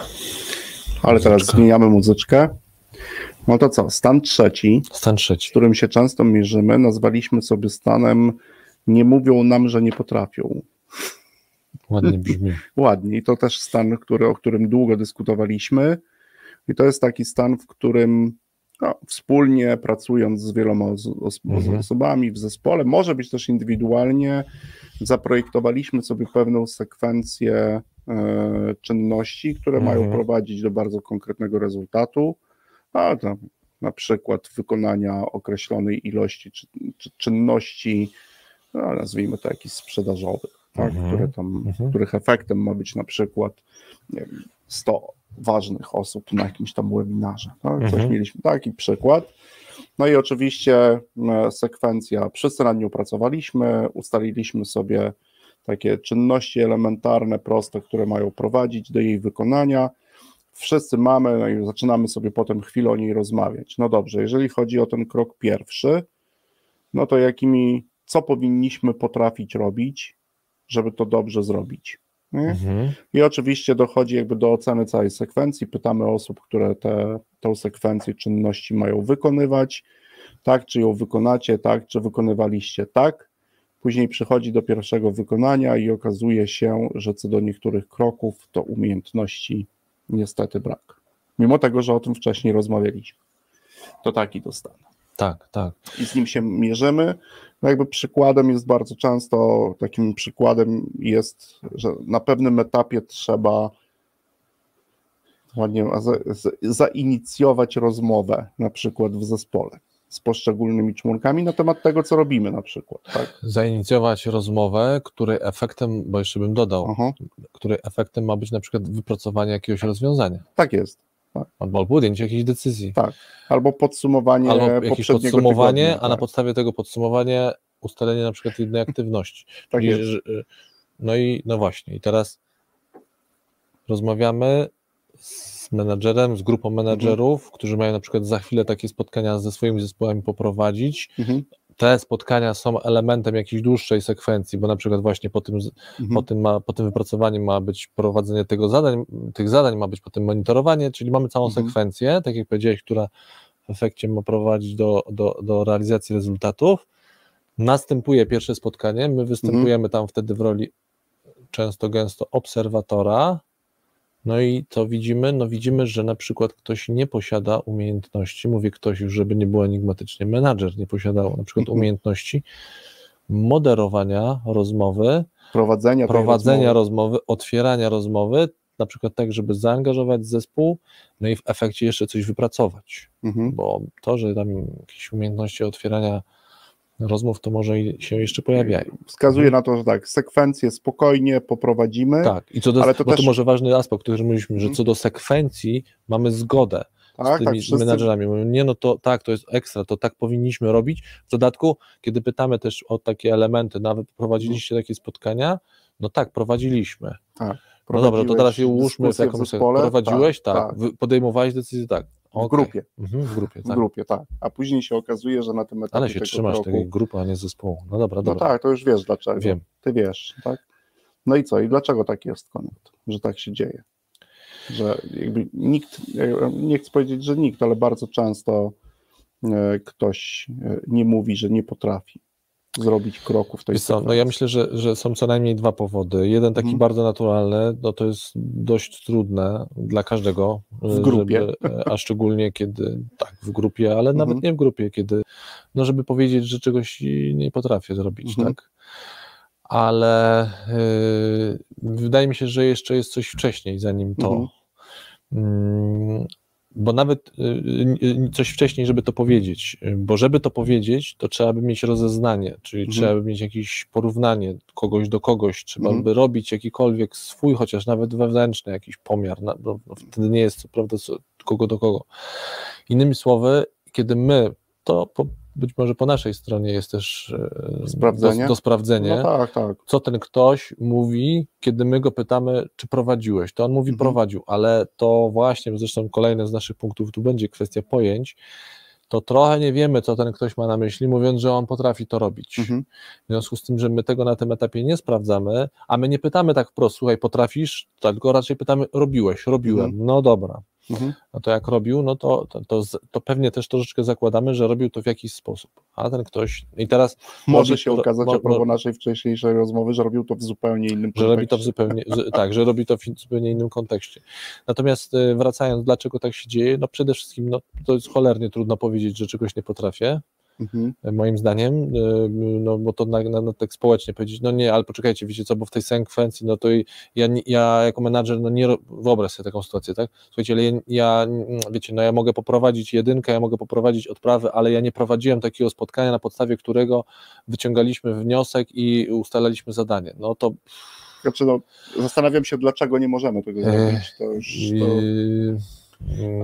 Ale teraz zmieniamy muzyczkę. No to co, stan trzeci, Stan z trzeci. którym się często mierzymy, nazwaliśmy sobie stanem nie mówią nam, że nie potrafią. Ładnie brzmi. *laughs* Ładnie. I to też stan, który, o którym długo dyskutowaliśmy. I to jest taki stan, w którym no, wspólnie pracując z wieloma os- Mhm. osobami w zespole, może być też indywidualnie, zaprojektowaliśmy sobie pewną sekwencję czynności, które Mhm. mają prowadzić do bardzo konkretnego rezultatu, a tam na przykład wykonania określonej ilości czy, czy czynności, no, nazwijmy to jakichś sprzedażowych, tak, Mhm. które tam, Mhm. których efektem ma być na przykład wiem, 100 ważnych osób na jakimś tam webinarze. Tak? Coś Mhm. mieliśmy taki przykład. No i oczywiście e, sekwencja, nad nią pracowaliśmy, ustaliliśmy sobie takie czynności elementarne, proste, które mają prowadzić do jej wykonania. Wszyscy mamy, no i zaczynamy sobie potem chwilę o niej rozmawiać. No dobrze, jeżeli chodzi o ten krok pierwszy, no to jakimi, co powinniśmy potrafić robić, żeby to dobrze zrobić. Mhm. I oczywiście dochodzi jakby do oceny całej sekwencji. Pytamy osób, które te, tę sekwencję czynności mają wykonywać. Tak, czy ją wykonacie, tak, czy wykonywaliście tak. Później przychodzi do pierwszego wykonania i okazuje się, że co do niektórych kroków, to umiejętności niestety brak. Mimo tego, że o tym wcześniej rozmawialiśmy. To taki dostan Tak, tak. i z nim się mierzymy. No jakby przykładem jest bardzo często, takim przykładem jest, że na pewnym etapie trzeba ładnie za, zainicjować rozmowę na przykład w zespole z poszczególnymi członkami na temat tego, co robimy na przykład. Tak? Zainicjować rozmowę, której efektem, bo jeszcze bym dodał, Aha, której efektem ma być na przykład wypracowanie jakiegoś rozwiązania tak jest. albo podjęcie jakiejś decyzji. Albo podsumowanie albo jakieś podsumowanie, tygodnia, a na tak. podstawie tego podsumowania ustalenie na przykład jednej aktywności. *laughs* Tak Czyli, jest. że- no i no właśnie, i teraz rozmawiamy z menadżerem, z grupą menadżerów, którzy mają na przykład za chwilę takie spotkania ze swoimi zespołami poprowadzić. Mhm, Te spotkania są elementem jakiejś dłuższej sekwencji, bo na przykład właśnie po tym, mhm. po tym, ma, po tym wypracowaniu ma być prowadzenie tego zadań, tych zadań, ma być potem monitorowanie, czyli mamy całą Mhm. sekwencję, tak jak powiedziałeś, która w efekcie ma prowadzić do, do, do realizacji rezultatów. Następuje pierwsze spotkanie, my występujemy tam wtedy w roli często gęsto obserwatora. No i co widzimy? No widzimy, że na przykład ktoś nie posiada umiejętności, mówię ktoś już, żeby nie było enigmatycznie, menadżer nie posiadał na przykład Mhm. umiejętności moderowania rozmowy, Prowadzenia, prowadzenia rozmowy. rozmowy, otwierania rozmowy, na przykład tak, żeby zaangażować zespół, no i w efekcie jeszcze coś wypracować, Mhm. bo to, że tam jakieś umiejętności otwierania rozmów, to może i się jeszcze pojawiają. Wskazuje Mhm. na to, że tak, sekwencję spokojnie poprowadzimy. Tak, i co do, Ale to bo to też- może ważny aspekt, o którym mówiliśmy, że Mhm. co do sekwencji mamy zgodę tak, z tak, tymi wszyscy menadżerami. Mówią, nie, no to tak, to jest ekstra, to tak powinniśmy robić. W dodatku, kiedy pytamy też o takie elementy, nawet prowadziliście takie spotkania, no tak, prowadziliśmy. No dobra, to teraz je ułóżmy w jakąś. Prowadziłeś, tak. tak. Wy- Podejmowałeś decyzję, tak. W grupie, Mhm, w grupie, w tak. grupie, tak. A później się okazuje, że na tym etapie Ale się tego trzymasz kroku, tej grupy, a nie zespołu. No dobra, No dobra. tak, to już wiesz dlaczego. Wiem. Ty wiesz, tak? No i co? I dlaczego tak jest, Konrad? Że tak się dzieje? Że jakby nikt, nie chcę powiedzieć, że nikt, ale bardzo często e, ktoś e, nie mówi, że nie potrafi zrobić kroku w tej Wiesz co, no ja myślę, że, że są co najmniej dwa powody. Jeden taki Mhm. bardzo naturalny, no to jest dość trudne dla każdego. W grupie. Żeby, a szczególnie kiedy, tak, w grupie, ale nawet Mhm. nie w grupie, kiedy, no żeby powiedzieć, że czegoś nie potrafię zrobić, Mhm. tak. Ale yy, wydaje mi się, że jeszcze jest coś wcześniej, zanim to. Mhm. Bo nawet y, y, coś wcześniej, żeby to powiedzieć, y, bo żeby to powiedzieć, to trzeba by mieć rozeznanie, czyli Mhm. trzeba by mieć jakieś porównanie kogoś do kogoś, trzeba Mhm. by robić jakikolwiek swój, chociaż nawet wewnętrzny jakiś pomiar, no, no wtedy nie jest co prawda co, kogo do kogo. Innymi słowy, kiedy my, to po, być może po naszej stronie jest też e, Sprawdzenie? do, do sprawdzenia, No tak, tak. co ten ktoś mówi, kiedy my go pytamy, czy prowadziłeś. To on mówi, Mhm. prowadził, ale to właśnie, zresztą kolejny z naszych punktów tu będzie kwestia pojęć. to trochę nie wiemy, co ten ktoś ma na myśli, mówiąc, że on potrafi to robić. Mhm. W związku z tym, że my tego na tym etapie nie sprawdzamy, a my nie pytamy tak wprost, słuchaj, potrafisz, tylko raczej pytamy, robiłeś, robiłem, Mhm. no dobra. Mhm. No to jak robił, no to, to, to, to pewnie też troszeczkę zakładamy, że robił to w jakiś sposób. A ten ktoś, i teraz Może się okazać, mo- a propos naszej wcześniejszej rozmowy, że robił to w zupełnie innym że robi to w kontekście. zupełnie, *laughs* tak, że robi to w zupełnie innym kontekście. Natomiast e, wracając, dlaczego tak się dzieje? No przede wszystkim, no, to jest cholernie trudno powiedzieć, że czegoś nie potrafię, Mhm. moim zdaniem, e, no bo to na, na, na tak społecznie powiedzieć, no nie, ale poczekajcie, wiecie co, bo w tej sekwencji, no to i ja, ja jako menadżer, no nie, wyobraź sobie taką sytuację, tak? Słuchajcie, ale ja, ja, wiecie, no ja mogę poprowadzić jedynkę, ja mogę poprowadzić odprawy, ale ja nie prowadziłem takiego spotkania, na podstawie którego wyciągaliśmy wniosek i ustalaliśmy zadanie. No to Znaczy, no, zastanawiam się, dlaczego nie możemy tego zrobić. To już, to...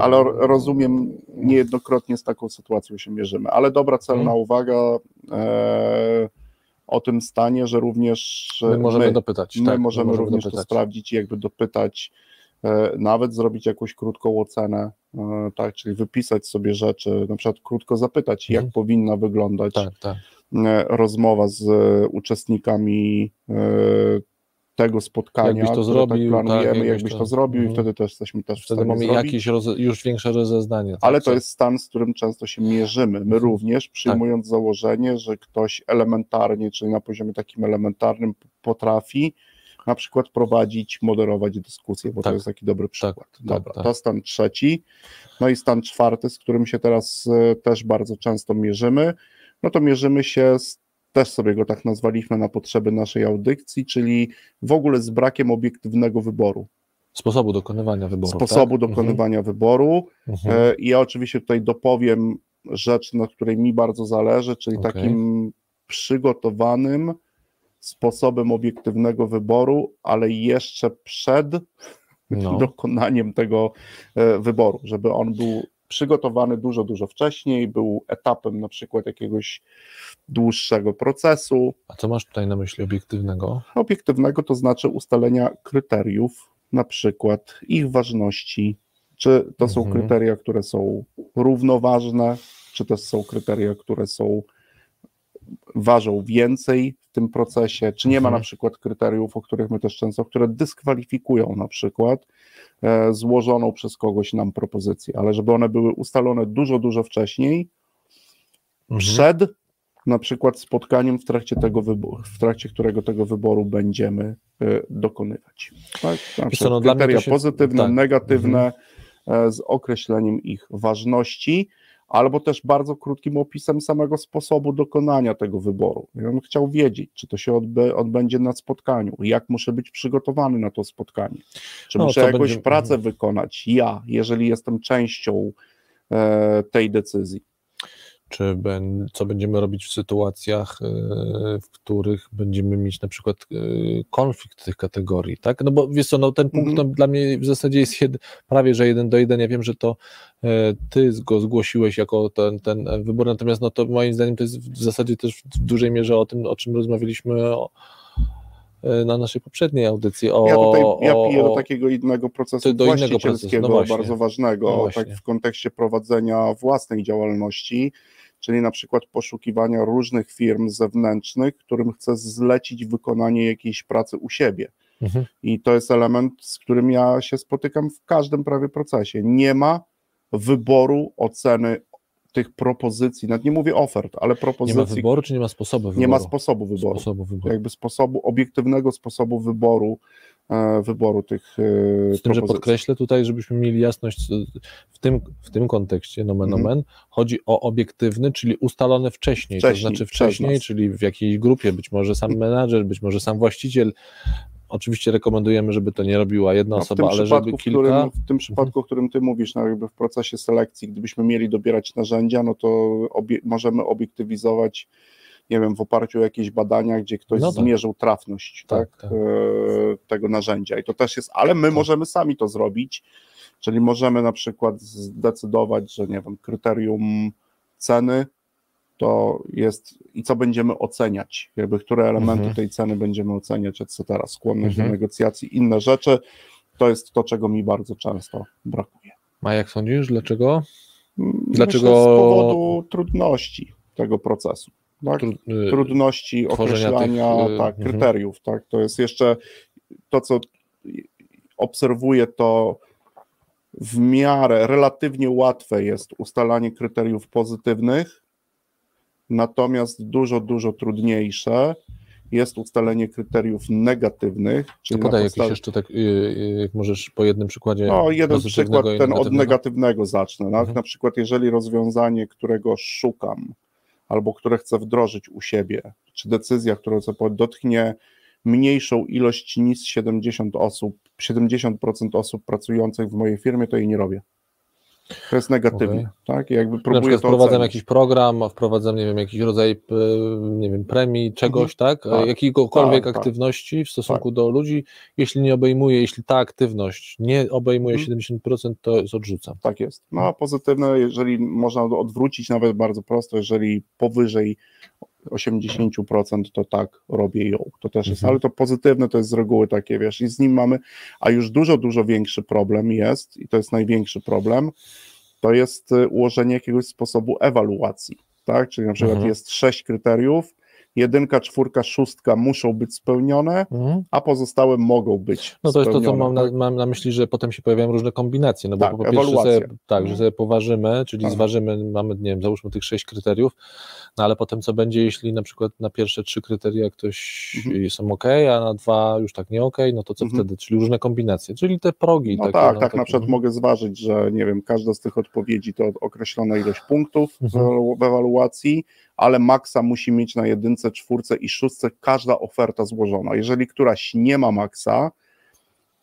Ale ro- rozumiem, niejednokrotnie z taką sytuacją się mierzymy. Ale dobra, celna Mhm. uwaga e, o tym stanie, że również e, My możemy my, dopytać. my tak, możemy my również to dopytać. sprawdzić i jakby dopytać, e, nawet zrobić jakąś krótką ocenę, e, tak, czyli wypisać sobie rzeczy, na przykład krótko zapytać, jak Mhm. powinna wyglądać Tak, tak. e, rozmowa z e, uczestnikami tego spotkania, Jakbyś to które zrobił, tak planujemy, tak, jakbyś, jakbyś to, to- zrobił i mhm. wtedy też jesteśmy też w Wtedy stanie mamy zrobić. jakieś roze, już większe rozeznanie. tak, Ale to co- jest stan, z którym często się mierzymy. My Mhm. również, przyjmując założenie, że ktoś elementarnie, czyli na poziomie takim elementarnym potrafi na przykład prowadzić, moderować dyskusję, bo Tak. to jest taki dobry przykład. tak, Dobra, tak. to stan trzeci. No i stan czwarty, z którym się teraz e, też bardzo często mierzymy, no to mierzymy się z, też sobie go tak nazwaliśmy na potrzeby naszej audycji, czyli w ogóle z brakiem obiektywnego wyboru, Sposobu dokonywania wyboru. sposobu tak? dokonywania wyboru, Mhm. E, I ja oczywiście tutaj dopowiem rzecz, na której mi bardzo zależy, czyli Okej. takim przygotowanym sposobem obiektywnego wyboru, ale jeszcze przed No. *laughs* dokonaniem tego e, wyboru, żeby on był przygotowany dużo, dużo wcześniej, był etapem na przykład jakiegoś dłuższego procesu. A co masz tutaj na myśli obiektywnego? Obiektywnego to znaczy ustalenia kryteriów, na przykład ich ważności, czy to są Mhm. kryteria, które są równoważne, czy też są kryteria, które są ważą więcej w tym procesie, czy nie ma Mhm. na przykład kryteriów, o których my też często, które dyskwalifikują na przykład złożoną przez kogoś nam propozycję, ale żeby one były ustalone dużo, dużo wcześniej, Mhm. przed na przykład spotkaniem w trakcie tego wyboru, w trakcie którego tego wyboru będziemy y, dokonywać. Tak? Na co, no, dla mnie kryteria się- pozytywne, tak. negatywne, e, z określeniem ich ważności, albo też bardzo krótkim opisem samego sposobu dokonania tego wyboru. Ja bym chciał wiedzieć, czy to się odbę, odbędzie na spotkaniu, jak muszę być przygotowany na to spotkanie, czy No, muszę jakąś będzie- pracę wykonać ja, jeżeli jestem częścią e, tej decyzji. Czy ben, co będziemy robić w sytuacjach, e, w których będziemy mieć na przykład e, konflikt tych kategorii, tak? No bo wiesz co, no ten punkt Mhm. no, dla mnie w zasadzie jest jed, prawie, że jeden do jeden. Ja wiem, że to e, ty go zgłosiłeś jako ten, ten wybór, natomiast no to moim zdaniem to jest w zasadzie też w dużej mierze o tym, o czym rozmawialiśmy o, na naszej poprzedniej audycji. O, Ja tutaj ja o- piję do o- takiego innego procesu do innego procesu, właścicielskiego, no bardzo ważnego, No tak w kontekście prowadzenia własnej działalności, czyli na przykład poszukiwania różnych firm zewnętrznych, którym chcę zlecić wykonanie jakiejś pracy u siebie. Mhm. I to jest element, z którym ja się spotykam w każdym prawie procesie. Nie ma wyboru oceny tych propozycji, nawet nie mówię ofert, ale Nie ma propozycji. wyboru, czy nie ma sposobu wyboru? nie ma sposobu wyboru Sposobu wyboru. jakby sposobu, obiektywnego sposobu wyboru, wyboru tych e, Z tym, że podkreślę tutaj, żebyśmy mieli jasność co- w tym, w tym kontekście, nomen Mhm. omen, chodzi o obiektywny, czyli ustalone wcześniej, Wcześniej, to znaczy wcześniej, czyli w jakiejś grupie, być może sam menadżer, być może sam właściciel. Oczywiście rekomendujemy, żeby to nie robiła jedna No, osoba, ale żeby kilka. Którym, w tym przypadku, o którym ty mówisz, no jakby w procesie selekcji, gdybyśmy mieli dobierać narzędzia, no to obie, możemy obiektywizować, nie wiem, w oparciu o jakieś badania, gdzie ktoś No tak. zmierzył trafność Tak, tak, tak. E, tego narzędzia. I to też jest, ale my możemy sami to zrobić, czyli możemy na przykład zdecydować, że nie wiem, kryterium ceny to jest i co będziemy oceniać, jakby które elementy Mhm. tej ceny będziemy oceniać, etc. Skłonność Mhm. do negocjacji, inne rzeczy. To jest to, czego mi bardzo często brakuje. A jak sądzisz, dlaczego? Dlaczego Myślę, z powodu trudności tego procesu. Tak? Y, trudności określania tych, tak, mhm. kryteriów. Tak? To jest jeszcze to, co obserwuję, to w miarę relatywnie łatwe jest ustalanie kryteriów pozytywnych, natomiast dużo, dużo trudniejsze jest ustalenie kryteriów negatywnych. to Czyli podaj na jakiś podstawie- jeszcze tak, y, y, jak możesz po jednym przykładzie. no, jeden przykład, ten od negatywnego? negatywnego zacznę. Tak? Mhm. Na przykład, jeżeli rozwiązanie, którego szukam, albo które chcę wdrożyć u siebie, czy decyzja, która dotknie mniejszą ilość niż 70 osób, 70% osób pracujących w mojej firmie, to jej nie robię. To jest negatywne, Okej. tak? Jakby próbuję to wprowadzam ocenić. jakiś program, wprowadzam, nie wiem, jakiś rodzaj, nie wiem, premii, czegoś, tak? Tak. Jakiejkolwiek Tak, tak. aktywności w stosunku do ludzi, jeśli nie obejmuje, jeśli ta aktywność nie obejmuje Mhm. 70%, to jest odrzucam. Tak jest. No a pozytywne, jeżeli można odwrócić nawet bardzo prosto, jeżeli powyżej 80%, to tak robię ją. To też jest, Mhm. ale to pozytywne to jest z reguły takie, wiesz, i z nim mamy, a już dużo, dużo większy problem jest, i to jest największy problem, to jest y, ułożenie jakiegoś sposobu ewaluacji, tak? Czyli na przykład Mhm. jest sześć kryteriów, jedynka, czwórka, szóstka muszą być spełnione, a pozostałe mogą być No to jest to, co mam na, mam na myśli, że potem się pojawiają różne kombinacje, no bo Tak, po pierwsze sobie, tak, że Mhm. sobie poważymy, czyli zważymy, mamy, nie wiem, załóżmy tych sześć kryteriów, no ale potem co będzie, jeśli na przykład na pierwsze trzy kryteria ktoś Mhm. są ok, a na dwa już tak nie ok, no to co Mhm. wtedy? Czyli różne kombinacje, czyli te progi. No takie, tak, no, tak, takie, na przykład mhm. mogę zważyć, że nie wiem, każda z tych odpowiedzi to określona ilość punktów w, Mhm. w ewaluacji, ale maksa musi mieć na jedynce, czwórce i szóstce każda oferta złożona. Jeżeli któraś nie ma maksa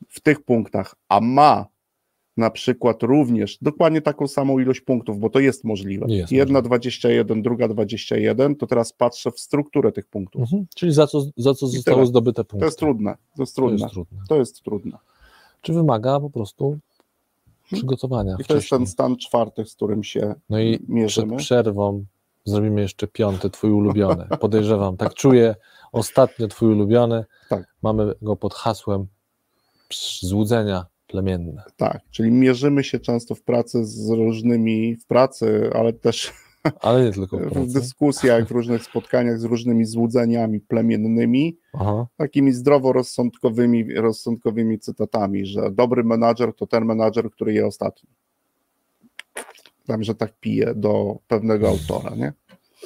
w tych punktach, a ma na przykład również dokładnie taką samą ilość punktów, bo to jest możliwe. Jest Jedna możliwe. 21, druga 21, to teraz patrzę w strukturę tych punktów. Mhm. Czyli za co, za co I zostały tyle. zdobyte punkty. To jest trudne, to jest To trudne, jest trudne. to jest trudne. Czy wymaga po prostu przygotowania I to jest ten stan czwarty, z którym się No i przed mierzymy. przerwą zrobimy jeszcze piąty, twój ulubiony. Podejrzewam, tak czuję. Ostatnio twój ulubiony. Tak. Mamy go pod hasłem złudzenia plemienne. Tak, czyli mierzymy się często w pracy z różnymi, w pracy, ale też *laughs* Ale nie tylko w w dyskusjach, w różnych spotkaniach z różnymi złudzeniami plemiennymi, Aha. takimi zdroworozsądkowymi rozsądkowymi cytatami, że dobry menadżer to ten menadżer, który je ostatni. Tam, że tak pije do pewnego autora, nie?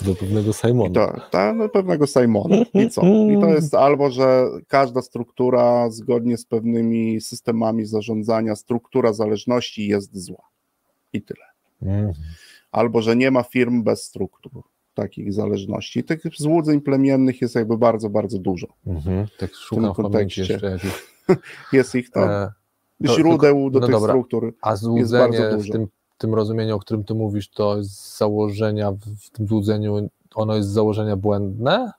Do pewnego Simona. to, ta, do pewnego Simona. I co? I to jest albo, że każda struktura zgodnie z pewnymi systemami zarządzania, struktura zależności jest zła. I tyle. Mhm. albo że nie ma firm bez struktur takich zależności. Tych złudzeń plemiennych jest jakby bardzo, bardzo dużo. Mhm. Tak szukam w pamięci kontekście. *laughs* Jest ich tam E, to źródeł tylko- do no tych dobra. struktur. a bardzo złudzenie w dużo. tym, tym rozumieniu, o którym ty mówisz, to z założenia, w, tym złudzeniu, ono jest z założenia błędne?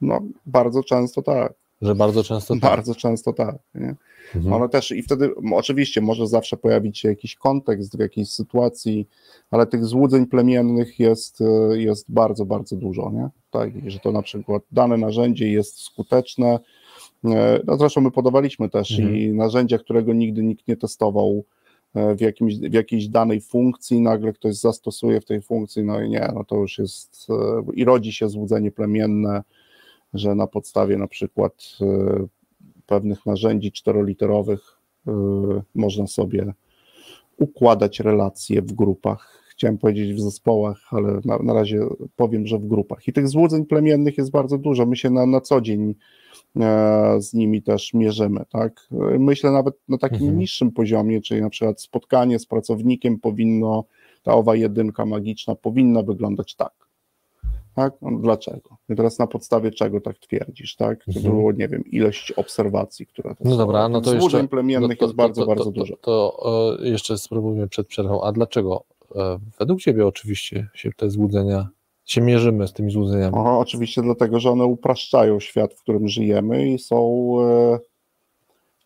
No, bardzo często tak. Że bardzo często tak. Bardzo często tak. Nie? Mhm. One też i wtedy oczywiście może zawsze pojawić się jakiś kontekst w jakiejś sytuacji, ale tych złudzeń plemiennych jest, e, jest bardzo, bardzo dużo, nie? Tak, że to na przykład dane narzędzie jest skuteczne. E, No zresztą my podawaliśmy też Mhm. i narzędzia, którego nigdy nikt nie testował w, jakimś, w jakiejś danej funkcji, nagle ktoś zastosuje w tej funkcji, no i nie, no to już jest e, i rodzi się złudzenie plemienne, że na podstawie na przykład e, pewnych narzędzi czteroliterowych można sobie układać relacje w grupach. Chciałem powiedzieć w zespołach, ale na, na razie powiem, że w grupach. I tych złudzeń plemiennych jest bardzo dużo. My się na, na co dzień e, z nimi też mierzymy. Tak? Myślę nawet na takim Mhm. niższym poziomie, czyli na przykład spotkanie z pracownikiem powinno, ta owa jedynka magiczna powinna wyglądać tak. Tak? No, dlaczego? I teraz na podstawie czego tak twierdzisz, tak? To Mhm. było, nie wiem, ilość obserwacji, które to No są. dobra, no to jeszcze. plemiennych no to- jest bardzo, to, bardzo to, dużo. To, to e, jeszcze spróbujmy przed przerwą. A dlaczego? Według Ciebie oczywiście się te złudzenia, się mierzymy z tymi złudzeniami. Aha, oczywiście dlatego, że one upraszczają świat, w którym żyjemy i są e,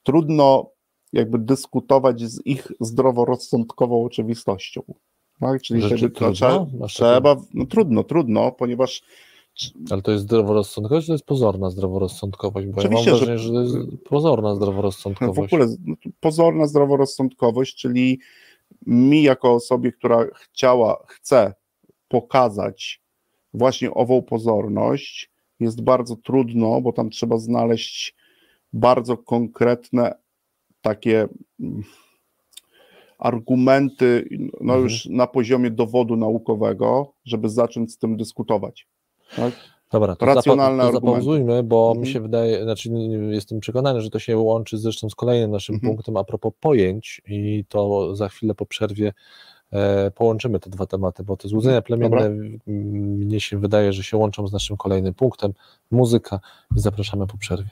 trudno jakby dyskutować z ich zdroworozsądkową oczywistością. Tak? Czyli Rzeczy to trudno? trzeba, trzeba no trudno, trudno, ponieważ Ale to jest zdroworozsądkowość, to jest pozorna zdroworozsądkowość? Bo Oczywiście, ja że- mam wrażenie, że, to jest pozorna No w zdroworozsądkowość. ogóle no, pozorna zdroworozsądkowość, czyli mi jako osobie, która chciała, chce pokazać właśnie ową pozorność, jest bardzo trudno, bo tam trzeba znaleźć bardzo konkretne takie mm, argumenty, no Mhm. już na poziomie dowodu naukowego, żeby zacząć z tym dyskutować. Tak? Dobra, to, Racjonalne zapa- to zapauzujmy, bo Mhm. mi się wydaje, znaczy jestem przekonany, że to się łączy zresztą z kolejnym naszym Mhm. punktem a propos pojęć i to za chwilę po przerwie e, połączymy te dwa tematy, bo te złudzenia plemienne Mhm. Dobra. m, mnie się wydaje, że się łączą z naszym kolejnym punktem, muzyka i zapraszamy po przerwie.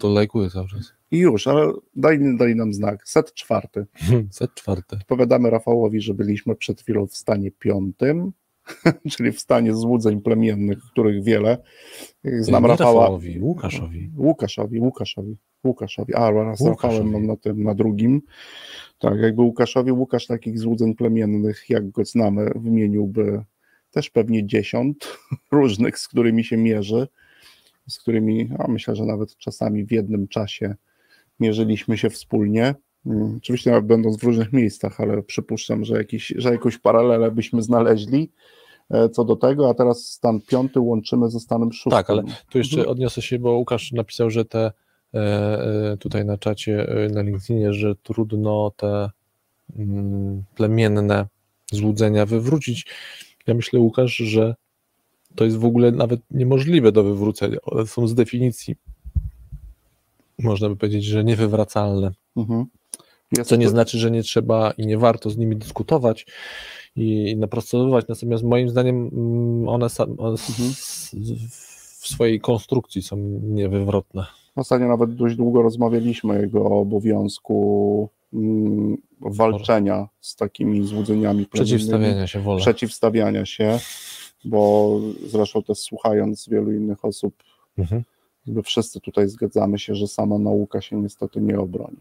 To lajkuję cały czas. I już, ale daj, daj nam znak. Set czwarty. Set czwarte. Powiadamy Rafałowi, że byliśmy przed chwilą w stanie piątym, *laughs* czyli w stanie złudzeń plemiennych, których wiele. Znam Nie Rafała. Rafałowi, Łukaszowi. Łukaszowi, Łukaszowi, Łukaszowi. A, raz Łukaszowi. Rafałem mam na tym, na drugim. Tak, jakby Łukaszowi, Łukasz takich złudzeń plemiennych, jak go znamy, wymieniłby też pewnie dziesiąt *laughs* różnych, z którymi się mierzy, z którymi, a myślę, że nawet czasami w jednym czasie mierzyliśmy się wspólnie. Mm, Oczywiście nawet będąc w różnych miejscach, ale przypuszczam, że, jakiś, że jakąś paralelę byśmy znaleźli e, co do tego, a teraz stan piąty łączymy ze stanem szóstym. Tak, ale tu jeszcze Mhm. odniosę się, bo Łukasz napisał, że te e, e, tutaj na czacie na LinkedInie, że trudno te mm, plemienne złudzenia wywrócić. Ja myślę, Łukasz, że to jest w ogóle nawet niemożliwe do wywrócenia. One są z definicji, można by powiedzieć, że niewywracalne. Mhm. Co nie to- znaczy, że nie trzeba i nie warto z nimi dyskutować i naprostowywać, natomiast moim zdaniem mm, one, sam, one Mhm. w swojej konstrukcji są niewywrotne. Ostatnio nawet dość długo rozmawialiśmy o jego obowiązku mm, walczenia z takimi złudzeniami Przeciwstawiania się wolę. przeciwstawiania się, bo zresztą też słuchając wielu innych osób, Mhm. wszyscy tutaj zgadzamy się, że sama nauka się niestety nie obroni.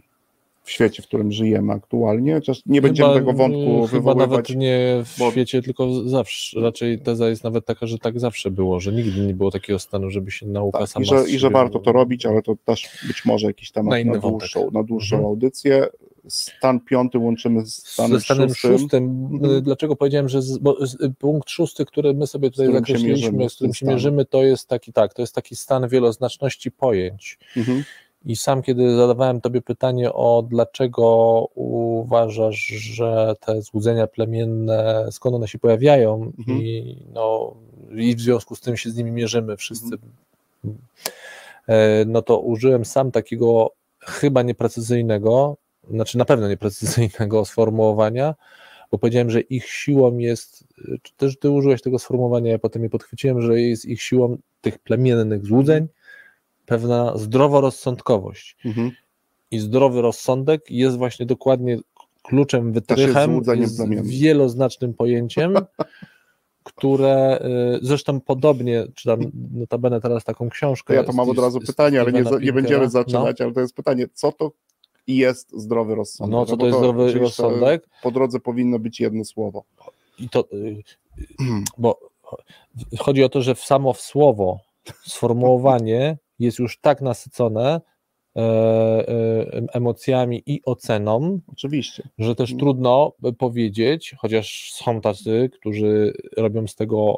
W świecie, w którym żyjemy aktualnie, chociaż nie będziemy Chyba, tego wątku Chyba wywoływać. nawet nie w bo- świecie, tylko zawsze. Raczej teza jest nawet taka, że tak zawsze było, że nigdy nie było takiego stanu, żeby się nauka Tak, sama i, że, I że warto to robić, ale to też być może jakiś temat Na na, dłuższą, na dłuższą Mhm. audycję. Stan piąty łączymy z stanem, stanem szóstym. szóstym, Mhm. y, dlaczego powiedziałem, że z, y, punkt szósty, który my sobie tutaj zakreśliliśmy, z którym się mierzymy, to jest taki tak, to jest taki stan wieloznaczności pojęć. Mhm. I sam, kiedy zadawałem Tobie pytanie o dlaczego uważasz, że te złudzenia plemienne, skąd one się pojawiają, Mhm. i, no, i w związku z tym się z nimi mierzymy wszyscy, Mhm. e, no to użyłem sam takiego chyba nieprecyzyjnego, znaczy na pewno nieprecyzyjnego sformułowania, bo powiedziałem, że ich siłą jest, czy też Ty użyłeś tego sformułowania, ja potem je podchwyciłem, że jest ich siłą tych plemiennych złudzeń pewna zdroworozsądkowość. Mhm. I zdrowy rozsądek jest właśnie dokładnie kluczem, wytrychem, jest plemiennym. wieloznacznym pojęciem, *laughs* które y, zresztą podobnie, czytam notabene teraz taką To książkę. ja to mam od razu pytanie, ale nie, nie będziemy zaczynać, ale to jest pytanie, co to jest zdrowy No, rozsądek? no co bo to jest zdrowy oczywiście rozsądek? Po drodze powinno być jedno słowo. I to, y, bo chodzi o to, że samo w słowo, sformułowanie *laughs* jest już tak nasycone e, e, emocjami i oceną, Oczywiście. że też Mhm. trudno powiedzieć, chociaż są tacy, którzy robią z tego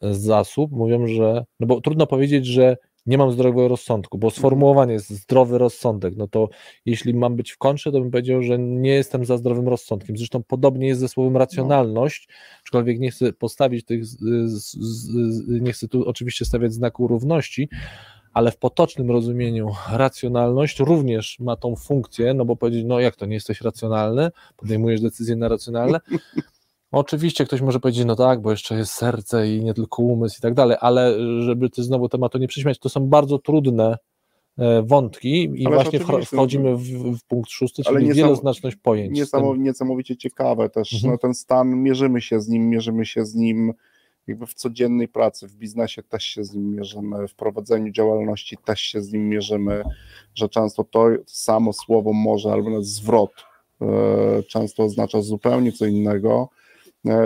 zasób, mówią, że, no bo trudno powiedzieć, że nie mam zdrowego rozsądku, bo sformułowanie jest zdrowy rozsądek, no to jeśli mam być w kontrze, to bym powiedział, że nie jestem za zdrowym rozsądkiem. Zresztą podobnie jest ze słowem racjonalność, aczkolwiek nie chcę postawić tych, nie chcę tu oczywiście stawiać znaku równości, ale w potocznym rozumieniu racjonalność również ma tą funkcję, no bo powiedzieć, no jak to, nie jesteś racjonalny, podejmujesz decyzje narracjonalne. *laughs* Oczywiście ktoś może powiedzieć, no tak, bo jeszcze jest serce i nie tylko umysł i tak dalej, ale żeby ty znowu tematu nie przyśmiać, to są bardzo trudne e, wątki i Ależ właśnie oczywiście, wchodzimy w, w punkt szósty, Ale czyli niesam- wieloznaczność pojęć. Tym- niesamowicie ciekawe też. Mhm. No, ten stan, mierzymy się z nim, mierzymy się z nim jakby w codziennej pracy, w biznesie też się z nim mierzymy, w prowadzeniu działalności też się z nim mierzymy, że często to samo słowo może albo nawet zwrot e, często oznacza zupełnie co innego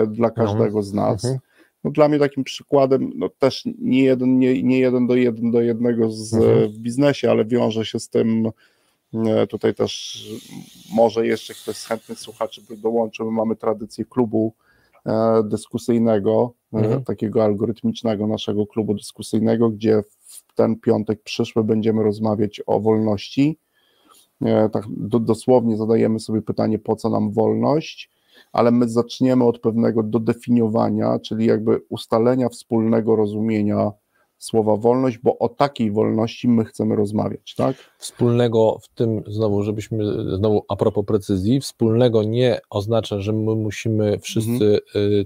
dla każdego z nas. Mhm. No, dla mnie takim przykładem, no też nie jeden, nie, nie jeden do jeden do jednego z, Mhm. w biznesie, ale wiąże się z tym e, tutaj też może jeszcze ktoś z chętnych słuchaczy by dołączył. My mamy tradycję klubu e, dyskusyjnego, e, Mhm. takiego algorytmicznego naszego klubu dyskusyjnego, gdzie w ten piątek przyszły będziemy rozmawiać o wolności. E, Tak do, dosłownie zadajemy sobie pytanie, po co nam wolność, ale my zaczniemy od pewnego dodefiniowania, czyli jakby ustalenia wspólnego rozumienia słowa wolność, bo o takiej wolności my chcemy rozmawiać, tak? wspólnego w tym, znowu, żebyśmy, znowu a propos precyzji, wspólnego nie oznacza, że my musimy wszyscy y,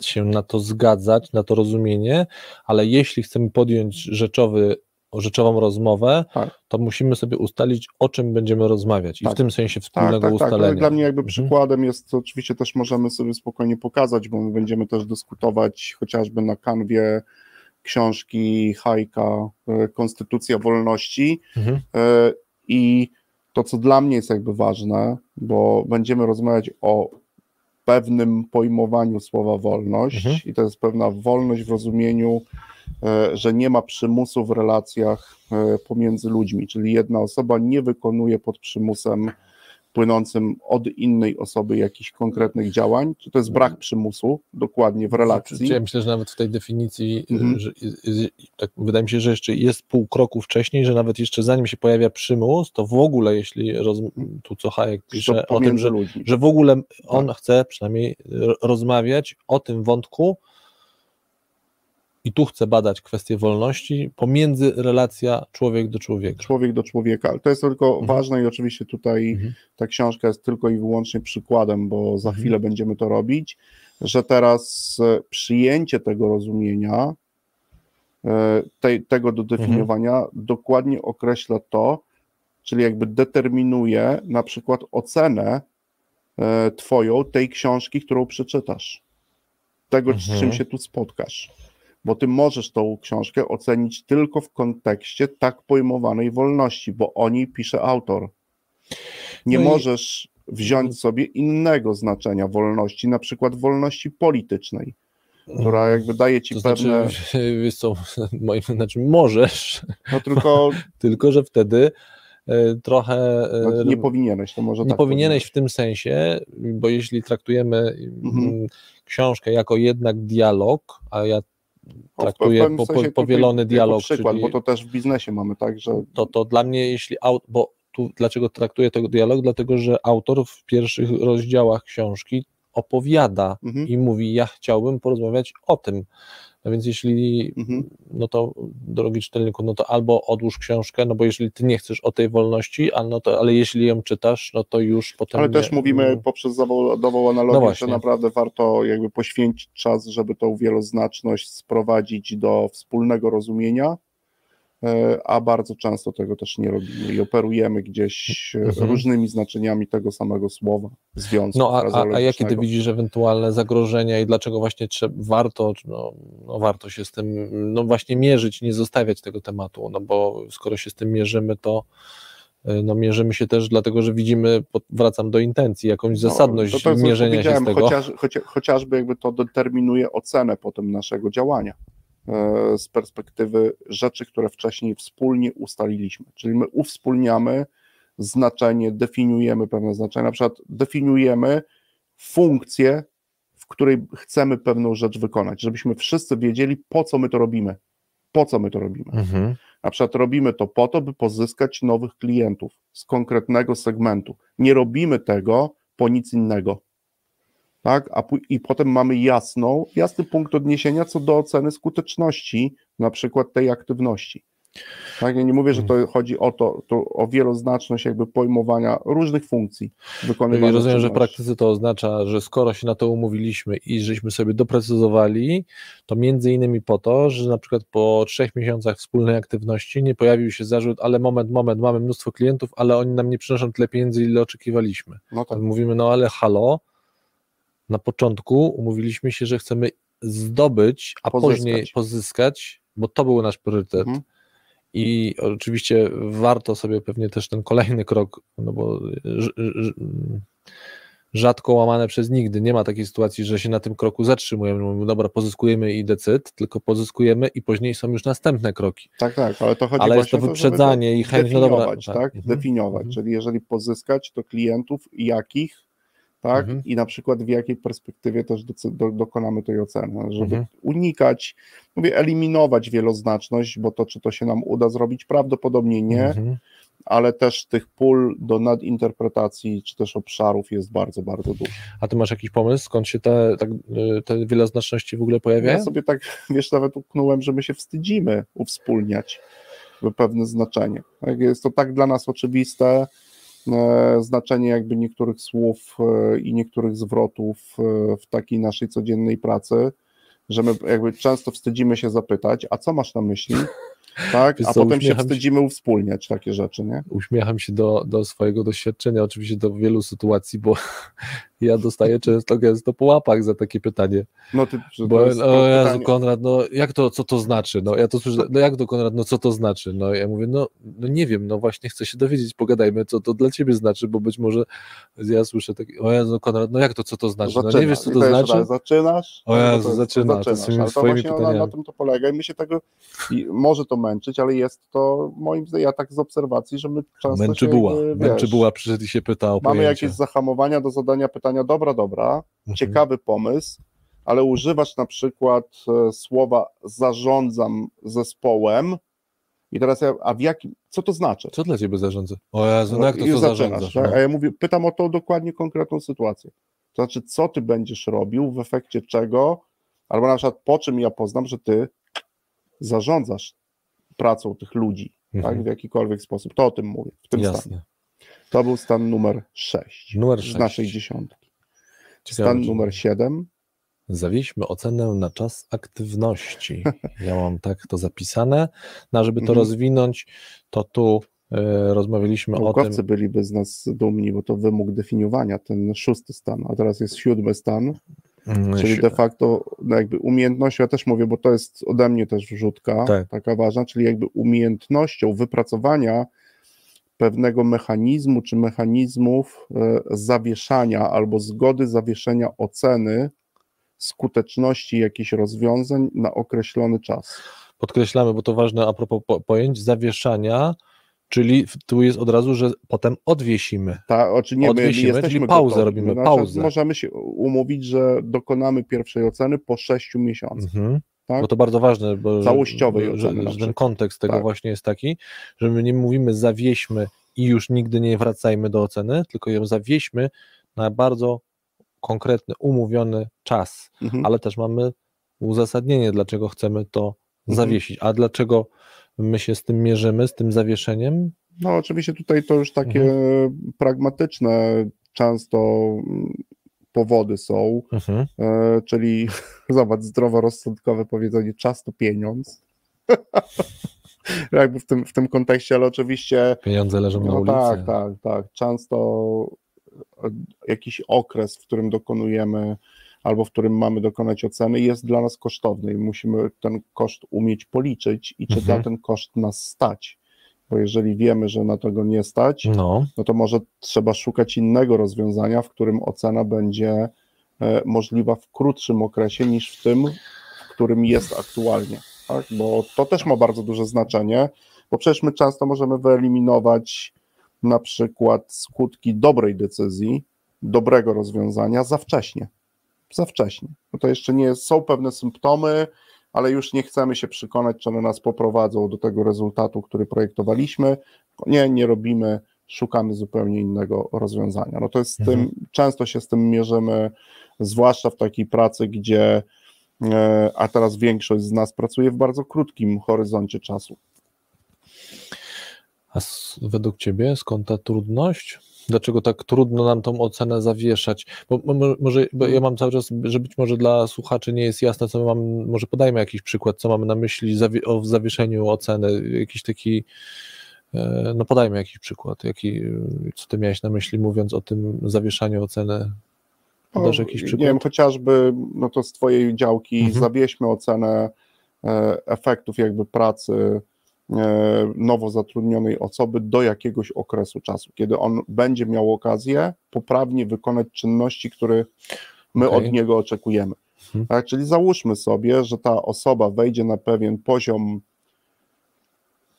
się na to zgadzać, na to rozumienie, ale jeśli chcemy podjąć rzeczowy, rzeczową rozmowę, Tak. to musimy sobie ustalić, o czym będziemy rozmawiać i Tak. w tym sensie Tak, wspólnego tak, tak. ustalenia. ale Dla mnie jakby Mhm. przykładem jest, to oczywiście też możemy sobie spokojnie pokazać, bo my będziemy też dyskutować chociażby na kanwie książki Hajka e, Konstytucja Wolności Mhm. E, i to, co dla mnie jest jakby ważne, bo będziemy rozmawiać o pewnym pojmowaniu słowa wolność Mhm. i to jest pewna wolność w rozumieniu, e, że nie ma przymusu w relacjach e, pomiędzy ludźmi, czyli jedna osoba nie wykonuje pod przymusem płynącym od innej osoby jakichś konkretnych działań, czy to jest brak przymusu dokładnie w relacji. Ja myślę, że nawet w tej definicji, Mhm. że, tak, wydaje mi się, że jeszcze jest pół kroku wcześniej, że nawet jeszcze zanim się pojawia przymus, to w ogóle, jeśli roz, tu co Hayek pisze o tym, że, że w ogóle on Tak. chce przynajmniej ro- rozmawiać o tym wątku i tu chce badać kwestię wolności pomiędzy relacja człowiek do człowieka. człowiek do człowieka, ale to jest tylko Mhm. ważne i oczywiście tutaj Mhm. ta książka jest tylko i wyłącznie przykładem, bo za Mhm. chwilę będziemy to robić, że teraz e, przyjęcie tego rozumienia, e, tej, tego dodefiniowania Mhm. dokładnie określa to, czyli jakby determinuje na przykład ocenę e, twoją tej książki, którą przeczytasz, tego, z Mhm. czym się tu spotkasz. Bo ty możesz tą książkę ocenić tylko w kontekście tak pojmowanej wolności, bo o niej pisze autor. Nie No i- możesz wziąć sobie innego znaczenia wolności, na przykład wolności politycznej, która jakby daje ci To pewne. znaczy, *laughs* wiesz co, *laughs* moim znaczy możesz, No tylko *laughs* tylko że wtedy e, trochę e, no, nie powinieneś, to może nie tak powinieneś w tym sensie, bo jeśli traktujemy Mhm. mm, książkę jako jednak dialog, a ja traktuje po, po, powielony dialog, przykład, czyli bo to też w biznesie mamy tak, że to, to dla mnie, jeśli aut, bo tu dlaczego traktuję tego dialog? Dlatego, że autor w pierwszych rozdziałach książki opowiada mhm, i mówi, ja chciałbym porozmawiać o tym. No więc jeśli, mhm. no to drogi czytelniku, no to albo odłóż książkę, no bo jeśli ty nie chcesz o tej wolności, ale, no to, ale jeśli ją czytasz, no to już potem... ale nie, też mówimy poprzez zawodową analogię, No że naprawdę warto jakby poświęcić czas, żeby tą wieloznaczność sprowadzić do wspólnego rozumienia, a bardzo często tego też nie robimy i operujemy gdzieś e, Mhm. różnymi znaczeniami tego samego słowa, związku No a, a, a jakie ty widzisz ewentualne zagrożenia i dlaczego właśnie trzeba, warto, no, no warto się z tym, no właśnie mierzyć, nie zostawiać tego tematu, no bo skoro się z tym mierzymy, to y, no mierzymy się też dlatego, że widzimy, wracam do intencji, jakąś No, zasadność to to, co mierzenia się z tego. Chociaż, chocia, chociażby jakby to determinuje ocenę potem naszego działania e, z perspektywy rzeczy, które wcześniej wspólnie ustaliliśmy. Czyli my uwspólniamy znaczenie, definiujemy pewne znaczenie, na przykład definiujemy funkcję, w której chcemy pewną rzecz wykonać, żebyśmy wszyscy wiedzieli, po co my to robimy. Po co my to robimy. Mhm. Na przykład robimy to po to, by pozyskać nowych klientów z konkretnego segmentu. Nie robimy tego po nic innego. Tak? A I potem mamy jasną, jasny punkt odniesienia co do oceny skuteczności na przykład tej aktywności. Tak? Ja nie mówię, że to chodzi o to, to o wieloznaczność jakby pojmowania różnych funkcji wykonywanych. I rozumiem, że w praktyce to oznacza, że skoro się na to umówiliśmy i żeśmy sobie doprecyzowali, to między innymi po to, że na przykład po trzech miesiącach wspólnej aktywności nie pojawił się zarzut, ale moment, moment, mamy mnóstwo klientów, ale oni nam nie przynoszą tyle pieniędzy, ile oczekiwaliśmy. No tak. Mówimy, no ale halo, na początku umówiliśmy się, że chcemy zdobyć, a Pozyskać. później pozyskać, bo to był nasz priorytet. Mhm. I oczywiście warto sobie pewnie też ten kolejny krok, no bo rzadko łamane przez nigdy. Nie ma takiej sytuacji, że się na tym kroku zatrzymujemy, mówimy, dobra, pozyskujemy i decyd, tylko pozyskujemy i później są już następne kroki. Tak, tak, ale to chodzi Ale jest to o to, wyprzedzanie i chęć, no dobra, definiować, tak. tak, Mhm. definiować, Mhm. czyli jeżeli pozyskać, to klientów jakich, tak, Mhm. i na przykład w jakiej perspektywie też decy- do, dokonamy tej oceny, żeby Mhm. unikać, mówię, eliminować wieloznaczność, bo to, czy to się nam uda zrobić, prawdopodobnie nie, Mhm. ale też tych pól do nadinterpretacji, czy też obszarów jest bardzo, bardzo dużo. A ty masz jakiś pomysł, skąd się te, tak, y, te wieloznaczności w ogóle pojawiają? Ja sobie tak, wiesz, nawet uknąłem, że my się wstydzimy uwspólniać pewne znaczenie. Tak, Jest to tak dla nas oczywiste, znaczenie jakby niektórych słów e, i niektórych zwrotów e, w takiej naszej codziennej pracy, że my jakby często wstydzimy się zapytać, a co masz na myśli? *laughs* Tak, Wiesz a co, potem się uśmiecham się- wstydzimy uwspólniać takie rzeczy, nie? Uśmiecham się do, do swojego doświadczenia, oczywiście do wielu sytuacji, bo ja dostaję często gęsto po łapach za takie pytanie. No ty, Bo, to to o Jezu, pytanie- Konrad, no jak to, co to znaczy? No ja to słyszę, no jak to Konrad, no co to znaczy? No ja mówię, no, no nie wiem, no właśnie chcę się dowiedzieć, pogadajmy, co to dla ciebie znaczy, bo być może ja słyszę takie, o Jezu, Konrad, no jak to, co to znaczy? No nie wiesz, co to znaczy? raz, zaczynasz. O no to Jezu, zaczyna, to z tymi ale to właśnie na, na tym to polega i my się tego, i może to męczyć, ale jest to moim zdaniem, ja tak z obserwacji, że my często Męczy się, buła, jakby, męczy wiesz, buła przyszedł i się pyta o mamy jakieś zahamowania do zadania dobra, dobra, Mhm. ciekawy pomysł, ale używasz na przykład e, słowa zarządzam zespołem i teraz ja, a w jakim, co to znaczy? Co dla ciebie zarządza? O Jezu, no jak to, co zarządzasz? tak? No. A ja mówię, pytam o tą dokładnie konkretną sytuację. To znaczy, co ty będziesz robił, w efekcie czego, albo na przykład po czym ja poznam, że ty zarządzasz pracą tych ludzi, Mhm. tak, w jakikolwiek sposób. To o tym mówię, w tym stanie. Jasne. To był stan numer 6 Numer z sześć. naszej dziesiątki. Ciekawe, Stan numer 7 Zawieźmy ocenę na czas aktywności. *laughs* Ja mam tak to zapisane. No, żeby to Mhm. rozwinąć, to tu e, rozmawialiśmy o tym. byliby z nas dumni, bo to wymóg definiowania, ten szósty stan, a teraz jest siódmy stan, mm, Czyli si- de facto no jakby umiejętnością, ja też mówię, bo to jest ode mnie też wrzutka Tak. taka ważna, czyli jakby umiejętnością wypracowania pewnego mechanizmu czy mechanizmów e, zawieszania albo zgody zawieszenia oceny skuteczności jakichś rozwiązań na określony czas. Podkreślamy, bo to ważne a propos po, pojęć zawieszania, czyli tu jest od razu, że potem odwiesimy. Ta, oczy nie, my Odwiesimy, jesteśmy czyli pauzę gotowi. robimy, Znaczy, pauzę. Możemy się umówić, że dokonamy pierwszej oceny po sześciu miesiącach. Mhm. Tak? Bo to bardzo ważne, bo że, na że ten kontekst tego Tak. właśnie jest taki, że my nie mówimy zawieźmy i już nigdy nie wracajmy do oceny, tylko ją zawieźmy na bardzo konkretny, umówiony czas, Mhm. ale też mamy uzasadnienie, dlaczego chcemy to Mhm. zawiesić. A dlaczego my się z tym mierzymy, z tym zawieszeniem? No oczywiście tutaj to już takie Mhm. pragmatyczne często powody są, Mhm. e, czyli *laughs* zobacz, zdroworozsądkowe powiedzenie czas to pieniądz. *laughs* Jakby w tym, w tym kontekście, ale oczywiście Pieniądze leżą na no ulicy. tak, tak, tak. Często e, jakiś okres, w którym dokonujemy albo w którym mamy dokonać oceny, jest dla nas kosztowny i musimy ten koszt umieć policzyć i czy Mhm. na ten koszt nas stać. Bo jeżeli wiemy, że na tego nie stać, No, no to może trzeba szukać innego rozwiązania, w którym ocena będzie e, możliwa w krótszym okresie niż w tym, w którym jest aktualnie. Tak? Bo to też ma bardzo duże znaczenie, bo przecież my często możemy wyeliminować na przykład skutki dobrej decyzji, dobrego rozwiązania za wcześnie. Za wcześnie. No to jeszcze nie są pewne symptomy, ale już nie chcemy się przekonać, czy one nas poprowadzą do tego rezultatu, który projektowaliśmy. Nie, nie robimy, szukamy zupełnie innego rozwiązania. No to jest z Mhm. tym, często się z tym mierzymy, zwłaszcza w takiej pracy, gdzie, e, a teraz większość z nas pracuje w bardzo krótkim horyzoncie czasu. a według Ciebie skąd ta trudność? Dlaczego tak trudno nam tą ocenę zawieszać? Bo, bo, mo- może, bo ja mam cały czas, że być może dla słuchaczy nie jest jasne, co mam, może podajmy jakiś przykład, co mamy na myśli zawie, o zawieszeniu oceny, jakiś taki, e, no podajmy jakiś przykład, jaki, co Ty miałeś na myśli mówiąc o tym zawieszaniu oceny? Podasz No, jakiś Nie przykład? wiem, chociażby no to z Twojej działki Mhm. zawieźmy ocenę e, efektów jakby pracy nowo zatrudnionej osoby do jakiegoś okresu czasu, kiedy on będzie miał okazję poprawnie wykonać czynności, które my Okej. od niego oczekujemy. Mhm. Tak, czyli załóżmy sobie, że ta osoba wejdzie na pewien poziom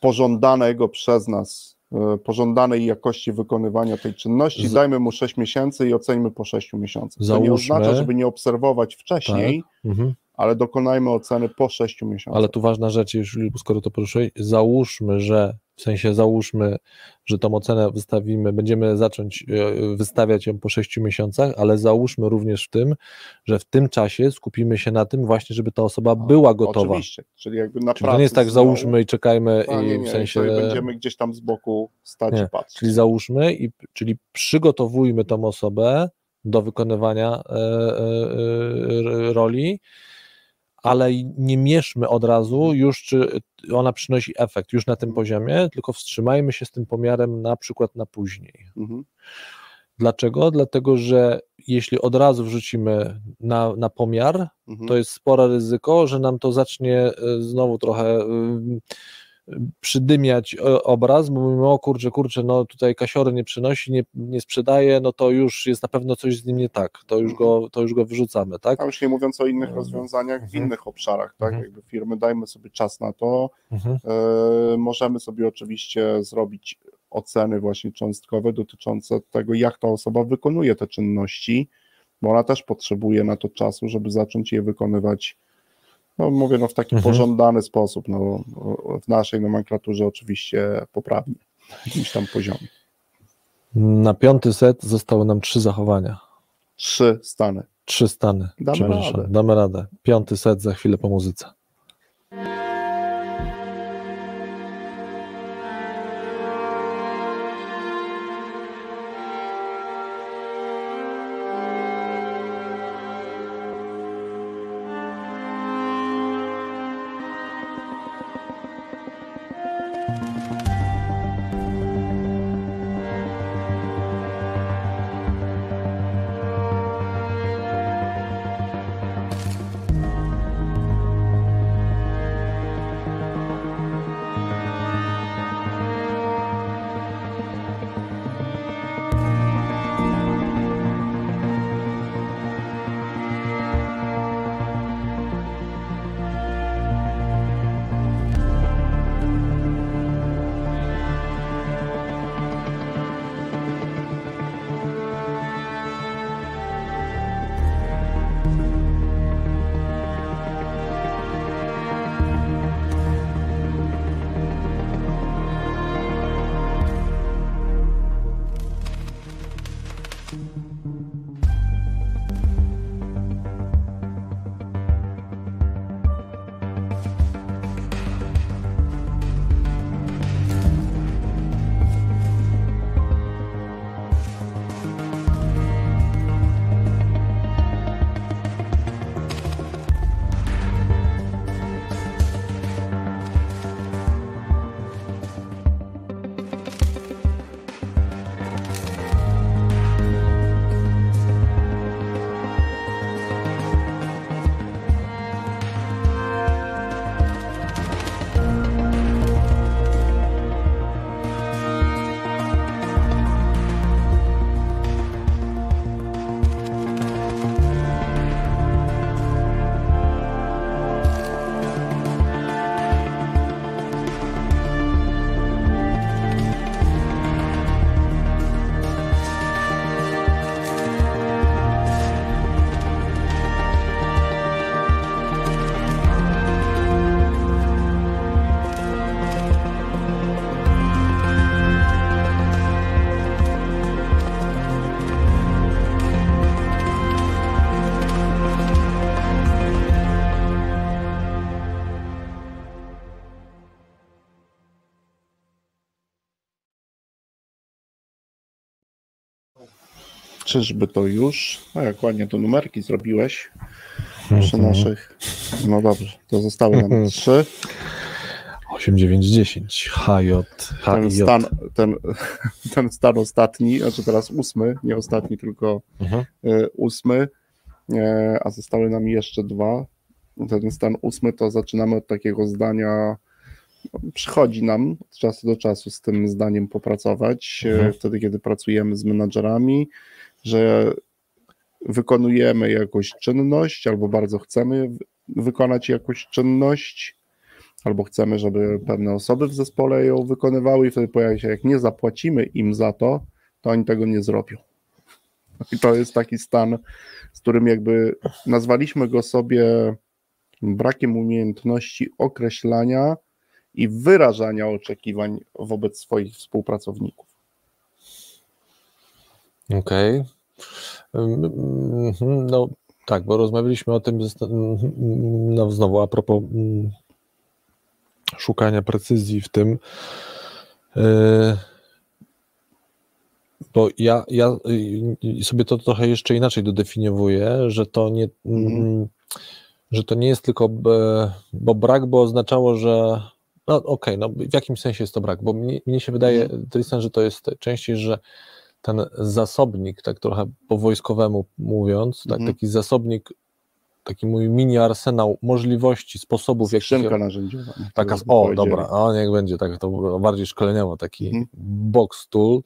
pożądanego przez nas, e, pożądanej jakości wykonywania tej czynności, Z- dajmy mu 6 miesięcy i oceńmy po 6 miesiącach. To nie Załóżmy- oznacza, żeby nie obserwować wcześniej, Mhm. Ale dokonajmy oceny po 6 miesiącach. Ale tu ważna rzecz, już skoro to poruszyłeś, załóżmy, że w sensie załóżmy, że tą ocenę wystawimy, będziemy zacząć e, wystawiać ją po 6 miesiącach, ale załóżmy również w tym, że w tym czasie skupimy się na tym właśnie, żeby ta osoba była gotowa. Oczywiście, czyli jakby na Czyli to nie jest tak, załóżmy i czekajmy A, nie, i nie, w sensie. będziemy gdzieś tam z boku stać Nie, i patrzeć. Czyli załóżmy, i, czyli przygotowujmy tą osobę do wykonywania e, e, roli, ale nie mieszmy od razu już, czy ona przynosi efekt już na tym poziomie, tylko wstrzymajmy się z tym pomiarem na przykład na później. Mhm. Dlaczego? Dlatego, że jeśli od razu wrzucimy na, na pomiar, Mhm. to jest spore ryzyko, że nam to zacznie e, znowu trochę y, przydymiać e, obraz, bo mówimy, o kurczę, kurczę, no tutaj kasiory nie przynosi, nie, nie sprzedaje, no to już jest na pewno coś z nim nie tak, to już go, to już go wyrzucamy, tak? A już nie mówiąc o innych Mhm. rozwiązaniach w Mhm. innych obszarach, tak? Mhm. Jakby firmy, dajmy sobie czas na to. Mhm. E, możemy sobie oczywiście zrobić oceny właśnie cząstkowe dotyczące tego, jak ta osoba wykonuje te czynności, bo ona też potrzebuje na to czasu, żeby zacząć je wykonywać, no mówię, no w taki Mhm. pożądany sposób, no w naszej nomenklaturze oczywiście poprawnie, na jakimś tam poziomie. Na piąty set zostały nam trzy zachowania, Trzy stany. trzy stany. Damy radę. Damy radę. Piąty set za chwilę po muzyce. Czyżby to już? A jak ładnie to numerki zrobiłeś przy Mhm. naszych. No dobrze, to zostały nam trzy. 8, 9, 10. HJ. Ten HJ. stan, ten, *laughs* ten stan ostatni, znaczy teraz ósmy, nie ostatni, tylko Mhm. e, ósmy, e, a zostały nam jeszcze dwa. Ten stan ósmy to zaczynamy od takiego zdania, no, przychodzi nam od czasu do czasu z tym zdaniem popracować, e, Mhm. wtedy kiedy pracujemy z menadżerami, że wykonujemy jakąś czynność albo bardzo chcemy wykonać jakąś czynność, albo chcemy, żeby pewne osoby w zespole ją wykonywały i wtedy pojawia się, jak nie zapłacimy im za to, to oni tego nie zrobią. I to jest taki stan, z którym jakby nazwaliśmy go sobie brakiem umiejętności określania i wyrażania oczekiwań wobec swoich współpracowników. Okej. Ym, mhm, No tak, bo rozmawialiśmy o tym, zosta- mhm, no znowu a propos mm, szukania precyzji w tym, yy, bo ja, ja sobie to trochę jeszcze inaczej dodefiniowuję, że to nie, Mhm. mm, że to nie jest tylko, bo brak by oznaczało, że no okej, no w jakimś sensie jest to brak, bo mnie, mnie się wydaje, Tristan, że to jest częściej, że ten zasobnik, tak trochę po wojskowemu mówiąc, tak, Mhm. taki zasobnik, taki mój mini arsenał możliwości, sposobów, jakich Skrzynka narzędziowa. taka, o dobra, o niech będzie, tak to bardziej szkoleniowo, taki Mhm. box tool,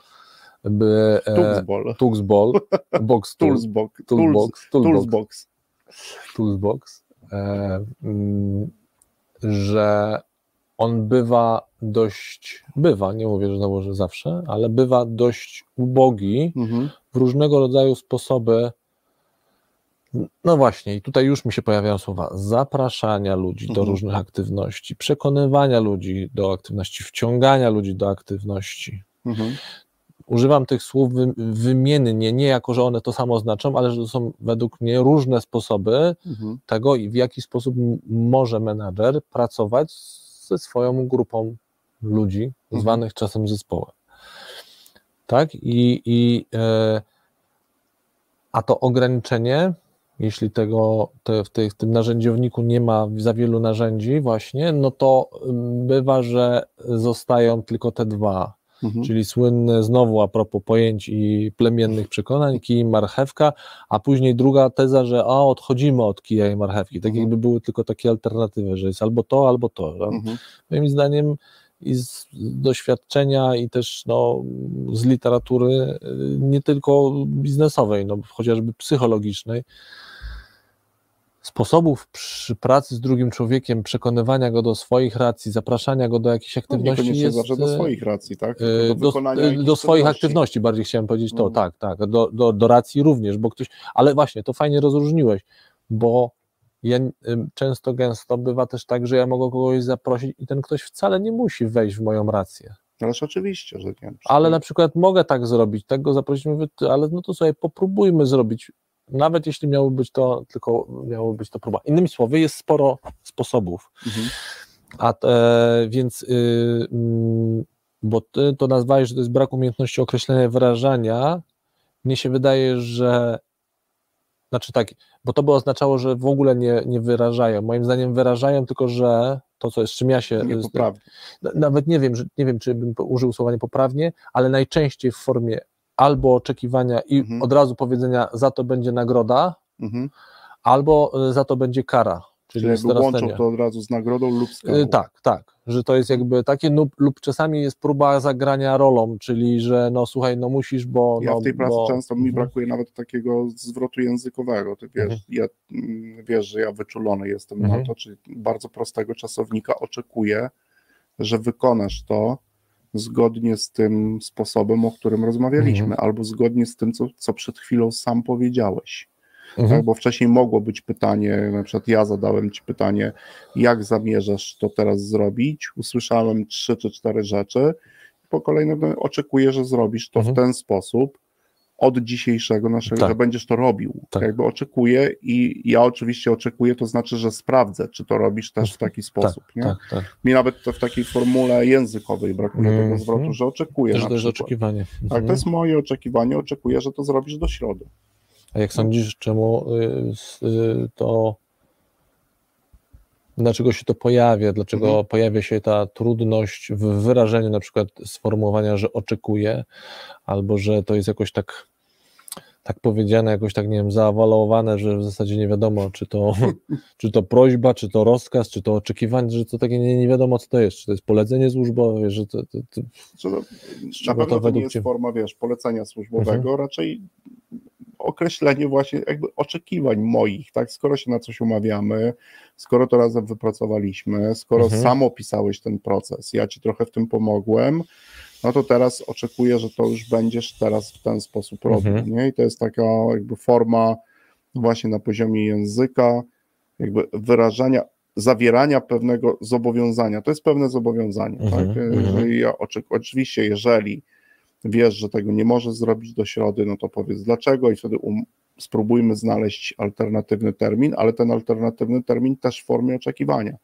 by, e, Tuxball. *laughs* Box tool, Toolsbox. toolbox, Toolsbox. toolbox, e, mm, że on bywa dość, bywa, nie mówię, że znowu, że zawsze, ale bywa dość ubogi Mhm. w różnego rodzaju sposoby. No właśnie, i tutaj już mi się pojawiają słowa zapraszania ludzi do Mhm. różnych aktywności, przekonywania ludzi do aktywności, wciągania ludzi do aktywności. Mhm. Używam tych słów wy- wymiennie, nie jako, że one to samo znaczą, ale że to są według mnie różne sposoby Mhm. tego i w jaki sposób może menadżer pracować ze swoją grupą ludzi, Mhm. zwanych czasem zespołem. Tak? I, i e, a to ograniczenie, jeśli tego te, w, tej, w tym narzędziowniku nie ma za wielu narzędzi, właśnie, no to ym, bywa, że zostają tylko te dwa. Mhm. Czyli słynne znowu a propos pojęć i plemiennych przekonań, kij i marchewka, a później druga teza, że a odchodzimy od kija i marchewki. Tak Mhm. jakby były tylko takie alternatywy, że jest albo to, albo to. Mhm. Moim zdaniem i z doświadczenia i też no, z literatury y, nie tylko biznesowej, no, chociażby psychologicznej, sposobów przy pracy z drugim człowiekiem, przekonywania go do swoich racji, zapraszania go do jakichś No, aktywności niekoniecznie jest zawsze do y, swoich racji, tak? y, do, jakichś do swoich czynności. aktywności, bardziej chciałem powiedzieć to, Mhm. tak, tak, do, do, do racji również, bo ktoś, ale właśnie, to fajnie rozróżniłeś, bo ja y, często, gęsto bywa też tak, że ja mogę kogoś zaprosić i ten ktoś wcale nie musi wejść w moją rację, Ależ oczywiście, że nie. ale na przykład mogę tak zrobić, tak go zaprosić, mówię, ale no to sobie popróbujmy zrobić, nawet jeśli miałoby być to, tylko miałoby być to próba. Innymi słowy, jest sporo sposobów, Mhm. a te, więc, y, mm, bo ty to nazwałeś, że to jest brak umiejętności określenia wyrażania. Mnie się wydaje, że znaczy tak, bo to by oznaczało, że w ogóle nie, nie wyrażają. Moim zdaniem wyrażają, tylko że to, co, z czym ja się. Niepoprawnie. na- Nawet nie wiem, że, nie wiem, czy bym użył słowa nepoprawnie, ale najczęściej w formie albo oczekiwania i Mhm. od razu powiedzenia za to będzie nagroda, Mhm. albo y, za to będzie kara. Czyli, jakby łączą to od razu z nagrodą lub z Y, karą. Tak, tak, że to jest jakby takie, lub, lub czasami jest próba zagrania rolą, czyli że no słuchaj, no musisz, bo. Ja no, w tej pracy bo, często mi Mhm. brakuje nawet takiego zwrotu językowego. Ty wiesz, Mhm. ja, mm, wiesz, że ja wyczulony jestem Mhm. na to, czyli bardzo prostego czasownika oczekuję, że wykonasz to zgodnie z tym sposobem, o którym rozmawialiśmy, Mhm. albo zgodnie z tym, co, co przed chwilą sam powiedziałeś. Mhm. Tak, bo wcześniej mogło być pytanie, na przykład ja zadałem ci pytanie, jak zamierzasz to teraz zrobić? Usłyszałem trzy czy cztery rzeczy. Po kolejnym no, oczekuję, że zrobisz to Mhm. w ten sposób, od dzisiejszego naszego, Tak. że będziesz to robił. Tak. Jakby oczekuję i ja oczywiście oczekuję, to znaczy, że sprawdzę, czy to robisz też w taki sposób. nie? Tak, tak. Mi nawet to w takiej formule językowej brakuje Mhm. tego zwrotu, że oczekuję Też na przykład. oczekiwanie. Tak, Mhm. to jest moje oczekiwanie, oczekuję, że to zrobisz do środy. A jak sądzisz, czemu y, y, to. Dlaczego się to pojawia? Dlaczego Mhm. pojawia się ta trudność w wyrażeniu na przykład sformułowania, że oczekuję, albo że to jest jakoś tak, tak powiedziane, jakoś tak, nie wiem, zaawalowane, że w zasadzie nie wiadomo, czy to, *laughs* czy to prośba, czy to rozkaz, czy to oczekiwanie, że to takie nie, nie wiadomo, co to jest. Czy to jest polecenie służbowe, że to, to, to to, na pewno to nie jest ciebie? forma, wiesz, polecenia służbowego, Mhm. raczej określenie właśnie jakby oczekiwań moich, tak? Skoro się na coś umawiamy, skoro to razem wypracowaliśmy, skoro Mhm. sam opisałeś ten proces, ja ci trochę w tym pomogłem, no to teraz oczekuję, że to już będziesz teraz w ten sposób robił, Mhm. nie? I to jest taka jakby forma właśnie na poziomie języka, jakby wyrażania, zawierania pewnego zobowiązania. To jest pewne zobowiązanie, Mhm, tak? mhm. Jeżeli ja oczekuję, oczywiście, jeżeli wiesz, że tego nie możesz zrobić do środy, no to powiedz dlaczego i wtedy um, spróbujmy znaleźć alternatywny termin, ale ten alternatywny termin też w formie oczekiwania.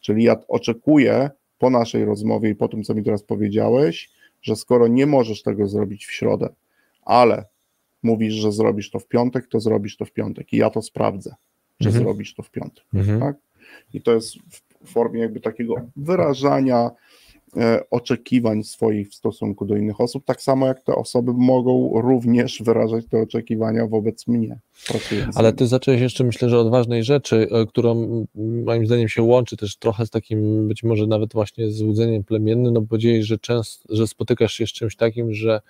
Czyli ja oczekuję po naszej rozmowie i po tym, co mi teraz powiedziałeś, że skoro nie możesz tego zrobić w środę, ale mówisz, że zrobisz to w piątek, to zrobisz to w piątek i ja to sprawdzę, że Mhm. zrobisz to w piątek. mhm. tak? I to jest w formie jakby takiego wyrażania oczekiwań swoich w stosunku do innych osób, tak samo jak te osoby mogą również wyrażać te oczekiwania wobec mnie. Ale ty zacząłeś jeszcze, myślę, że od ważnej rzeczy, e, którą moim zdaniem się łączy też trochę z takim być może nawet właśnie złudzeniem plemiennym, no bo powiedziałeś, że często, że spotykasz się z czymś takim, że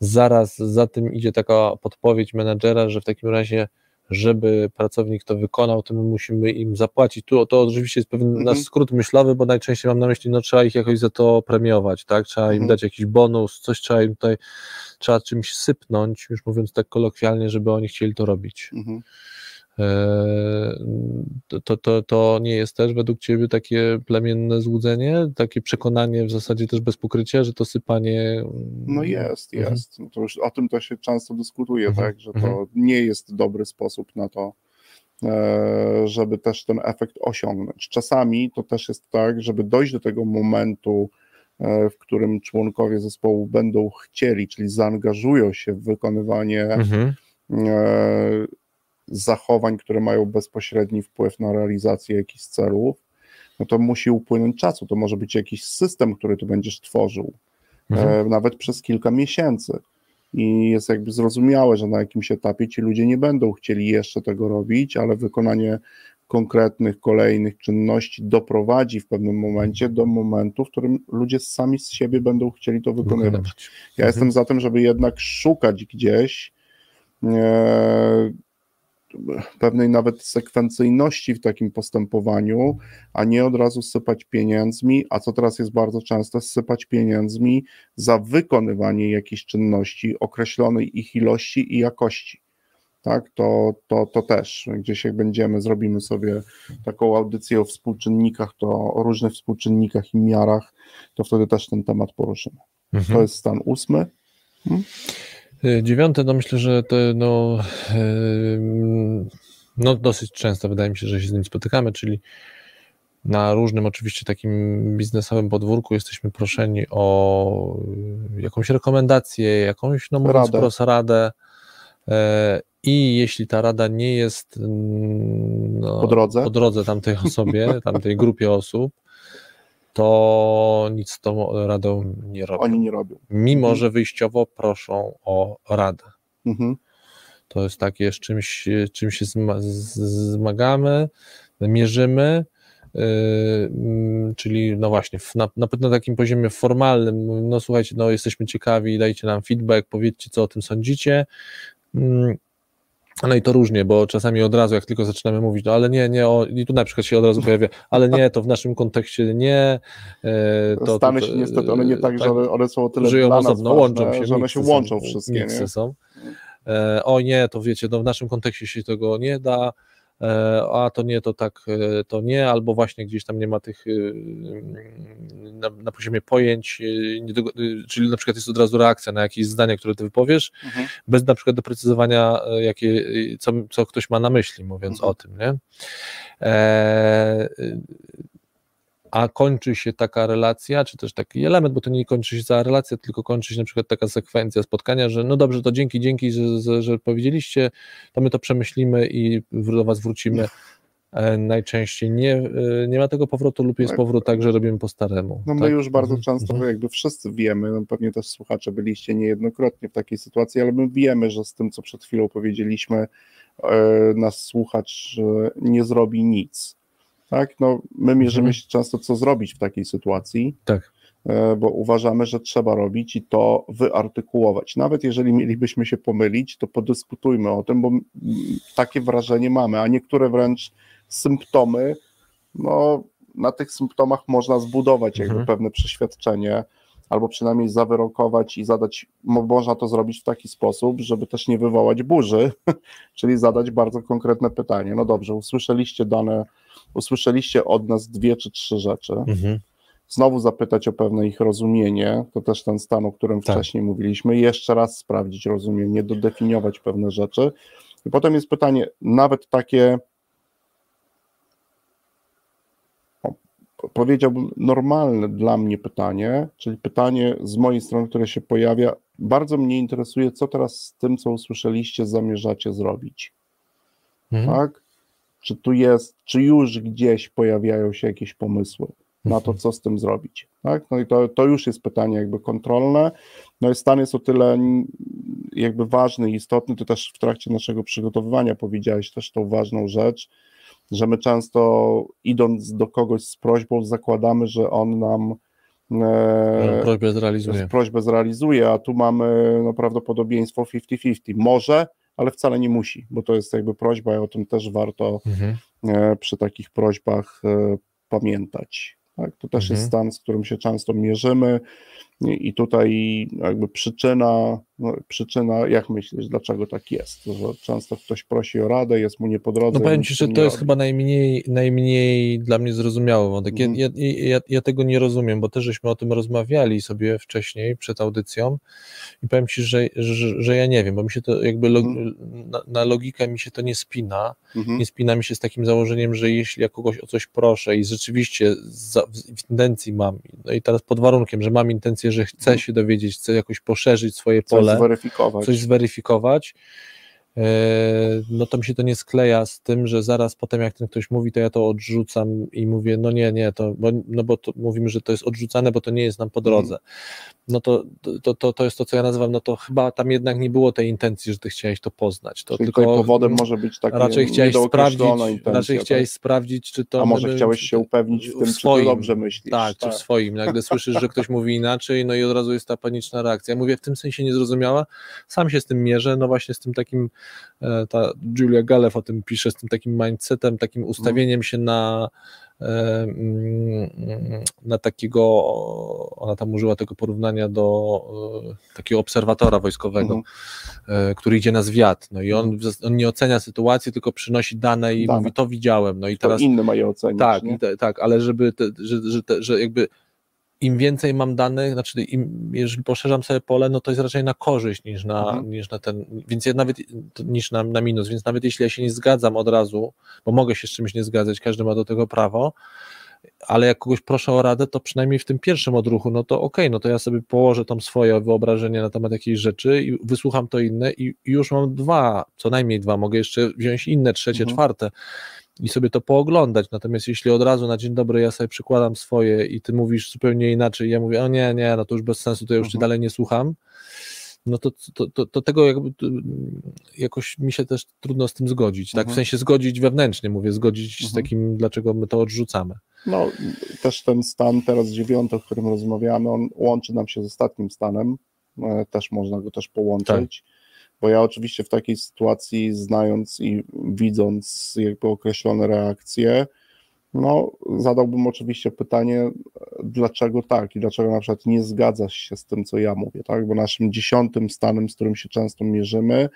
zaraz za tym idzie taka podpowiedź menadżera, że w takim razie żeby pracownik to wykonał, to my musimy im zapłacić. Tu to oczywiście jest pewien Mhm. nasz skrót myślowy, bo najczęściej mam na myśli, no trzeba ich jakoś za to premiować, tak? Trzeba im Mhm. dać jakiś bonus, coś trzeba im tutaj, trzeba czymś sypnąć, już mówiąc tak kolokwialnie, żeby oni chcieli to robić. Mhm. Eee, To, to, to, nie jest też według Ciebie takie plemienne złudzenie, takie przekonanie w zasadzie też bez pokrycia, że to sypanie. No jest, Mhm. jest. No to już o tym to się często dyskutuje, Mhm, tak, że to mhm. nie jest dobry sposób na to, e, żeby też ten efekt osiągnąć. Czasami to też jest tak, żeby dojść do tego momentu, e, w którym członkowie zespołu będą chcieli, czyli zaangażują się w wykonywanie Mhm. e, zachowań, które mają bezpośredni wpływ na realizację jakichś celów, no to musi upłynąć czasu. To może być jakiś system, który ty będziesz tworzył, Mhm. e, nawet przez kilka miesięcy. I jest jakby zrozumiałe, że na jakimś etapie ci ludzie nie będą chcieli jeszcze tego robić, ale wykonanie konkretnych, kolejnych czynności doprowadzi w pewnym momencie do momentu, w którym ludzie sami z siebie będą chcieli to wykonywać. Wykonywać. Ja Mhm. jestem za tym, żeby jednak szukać gdzieś e, pewnej nawet sekwencyjności w takim postępowaniu, a nie od razu sypać pieniędzmi, a co teraz jest bardzo częste, sypać pieniędzmi za wykonywanie jakiejś czynności określonej ich ilości i jakości. Tak, to, to, to też gdzieś jak będziemy, zrobimy sobie taką audycję o współczynnikach, to o różnych współczynnikach i miarach, to wtedy też ten temat poruszymy. To Mhm. jest stan ósmy. Y, Dziewiąte, no myślę, że to no, ym, no dosyć często wydaje mi się, że się z nim spotykamy, czyli na różnym oczywiście takim biznesowym podwórku jesteśmy proszeni o y, jakąś rekomendację, jakąś, no mówiąc Radę. wprost, radę e, i jeśli ta rada nie jest mm, no, Po drodze. po drodze tamtej osobie, *laughs* tamtej grupie osób, to nic z tą radą nie robią. Oni nie robią. Mimo, Mhm. że wyjściowo proszą o radę. Mhm. To jest takie, z czymś, czym się zmagamy, mierzymy, yy, czyli no właśnie, na, na, na takim poziomie formalnym, no słuchajcie, no jesteśmy ciekawi, dajcie nam feedback, powiedzcie, co o tym sądzicie. Mm, No i to różnie, bo czasami od razu, jak tylko zaczynamy mówić, no ale nie, nie, o, i tu na przykład się od razu pojawia, ale nie, to w naszym kontekście nie. e, To, Stany się niestety, one nie tak, że one, są o tyle żyją dla nas osobno, ważne, łączą się, że one się są, łączą wszystkie. miksy Nie? są. E, o nie, to wiecie, no w naszym kontekście się tego nie da, e, a to nie, to tak, e, to nie, albo właśnie gdzieś tam nie ma tych na, na poziomie pojęć, czyli na przykład jest od razu reakcja na jakieś zdanie, które ty wypowiesz, mhm. bez na przykład doprecyzowania, jakie, co, co ktoś ma na myśli, mówiąc mhm. o tym, nie? E, a kończy się taka relacja, czy też taki element, bo to nie kończy się cała relacja, tylko kończy się na przykład taka sekwencja spotkania, że no dobrze, to dzięki, dzięki, że, że, że powiedzieliście, to my to przemyślimy i do Was wrócimy. E, najczęściej nie, e, nie ma tego powrotu lub jest tak. powrót tak, że robimy po staremu. No my tak? już bardzo mhm. często mhm. jakby wszyscy wiemy, no pewnie też słuchacze byliście niejednokrotnie w takiej sytuacji, ale my wiemy, że z tym, co przed chwilą powiedzieliśmy, e, nasz słuchacz nie zrobi nic tak? No, my mierzymy mhm. się często, co zrobić w takiej sytuacji. Tak. E, bo uważamy, że trzeba robić i to wyartykułować. Nawet jeżeli mielibyśmy się pomylić, to podyskutujmy o tym, bo takie wrażenie mamy, a niektóre wręcz symptomy, no na tych symptomach można zbudować jakby mhm. pewne przeświadczenie, albo przynajmniej zawyrokować i zadać, można to zrobić w taki sposób, żeby też nie wywołać burzy, *laughs* czyli zadać bardzo konkretne pytanie. No dobrze, usłyszeliście dane usłyszeliście od nas dwie czy trzy rzeczy. Mhm. Znowu zapytać o pewne ich rozumienie, to też ten stan, o którym tak. wcześniej mówiliśmy, jeszcze raz sprawdzić rozumienie, dodefiniować pewne rzeczy. I potem jest pytanie, nawet takie, powiedziałbym, normalne dla mnie pytanie, czyli pytanie z mojej strony, które się pojawia. Bardzo mnie interesuje, co teraz z tym, co usłyszeliście, zamierzacie zrobić. Mhm. Tak? Czy tu jest, czy już gdzieś pojawiają się jakieś pomysły na to, mhm. co z tym zrobić. Tak? No i to, to już jest pytanie jakby kontrolne. No i stan jest o tyle jakby ważny i istotny, to też w trakcie naszego przygotowywania powiedziałeś też tą ważną rzecz, że my często idąc do kogoś z prośbą zakładamy, że on nam e, prośbę zrealizuje. prośbę zrealizuje, a tu mamy no, prawdopodobieństwo 50-50. Może, ale wcale nie musi, bo to jest jakby prośba i o tym też warto mhm. E, przy takich prośbach e, pamiętać. Tak? To też mhm. jest stan, z którym się często mierzymy i tutaj jakby przyczyna, no, przyczyna, jak myślisz, dlaczego tak jest? Że często ktoś prosi o radę, jest mu nie po drodze. No powiem Ci, że to jest robi. chyba najmniej, najmniej dla mnie zrozumiały wątek. Ja, mhm. ja, ja, ja, tego nie rozumiem, bo też żeśmy o tym rozmawiali sobie wcześniej, przed audycją i powiem Ci, że, że, że ja nie wiem, bo mi się to jakby log, mhm. na, na, logikę mi się to nie spina. Mhm. Nie spina mi się z takim założeniem, że jeśli ja kogoś o coś proszę i rzeczywiście za, w intencji mam, no i teraz pod warunkiem, że mam intencję że chce mhm. się dowiedzieć, chce jakoś poszerzyć swoje pole, coś zweryfikować. Coś zweryfikować no to mi się to nie skleja z tym, że zaraz potem jak ten ktoś mówi, to ja to odrzucam i mówię, no nie, nie, to, bo, no bo to mówimy, że to jest odrzucane, bo to nie jest nam po drodze. Mhm no to, to, to, to jest to, co ja nazywam, no to chyba tam jednak nie było tej intencji, że ty chciałeś to poznać. To Czyli tylko powodem może być takie raczej chciałeś sprawdzić, intencja, raczej chciałeś tak? sprawdzić, czy to... A może chciałeś się upewnić w tym, swoim, czy dobrze myślisz. Tak, tak, czy w swoim. Nagle słyszysz, że ktoś mówi inaczej, no i od razu jest ta paniczna reakcja. Ja mówię, w tym sensie niezrozumiała, sam się z tym mierzę, no właśnie z tym takim, ta Julia Galew o tym pisze, z tym takim mindsetem, takim ustawieniem się na E, mm, na takiego, ona tam użyła tego porównania do e, takiego obserwatora wojskowego, mhm. E, który idzie na zwiat, no i on, mhm. on, nie ocenia sytuacji, tylko przynosi dane i dane. mówi, to widziałem, no i teraz... To inny ma je ocenić, Tak, te, tak, ale żeby, te, że, że, te, że jakby im więcej mam danych, znaczy im, jeżeli poszerzam sobie pole, no to jest raczej na korzyść niż na, mhm. niż na ten, więc ja nawet niż na, na minus, więc nawet jeśli ja się nie zgadzam od razu, bo mogę się z czymś nie zgadzać, każdy ma do tego prawo, ale jak kogoś proszę o radę, to przynajmniej w tym pierwszym odruchu, no to okej, okay, no to ja sobie położę tam swoje wyobrażenie na temat jakiejś rzeczy i wysłucham to inne i, i już mam dwa, co najmniej dwa, mogę jeszcze wziąć inne, trzecie, mhm. czwarte, i sobie to pooglądać. Natomiast jeśli od razu na dzień dobry ja sobie przykładam swoje i ty mówisz zupełnie inaczej, ja mówię, o nie, nie, no to już bez sensu, to ja już mhm. dalej nie słucham, no to, to, to, to, tego jakby jakoś mi się też trudno z tym zgodzić, tak? W mhm. sensie zgodzić wewnętrznie, mówię, zgodzić mhm. z takim, dlaczego my to odrzucamy. No, też ten stan teraz dziewiąty, o którym rozmawiamy, on łączy nam się z ostatnim stanem, e, też można go też połączyć. Tak bo ja oczywiście w takiej sytuacji, znając i widząc jakby określone reakcje, no, zadałbym oczywiście pytanie, dlaczego tak i dlaczego na przykład nie zgadzasz się z tym, co ja mówię, tak? Bo naszym dziesiątym stanem, z którym się często mierzymy,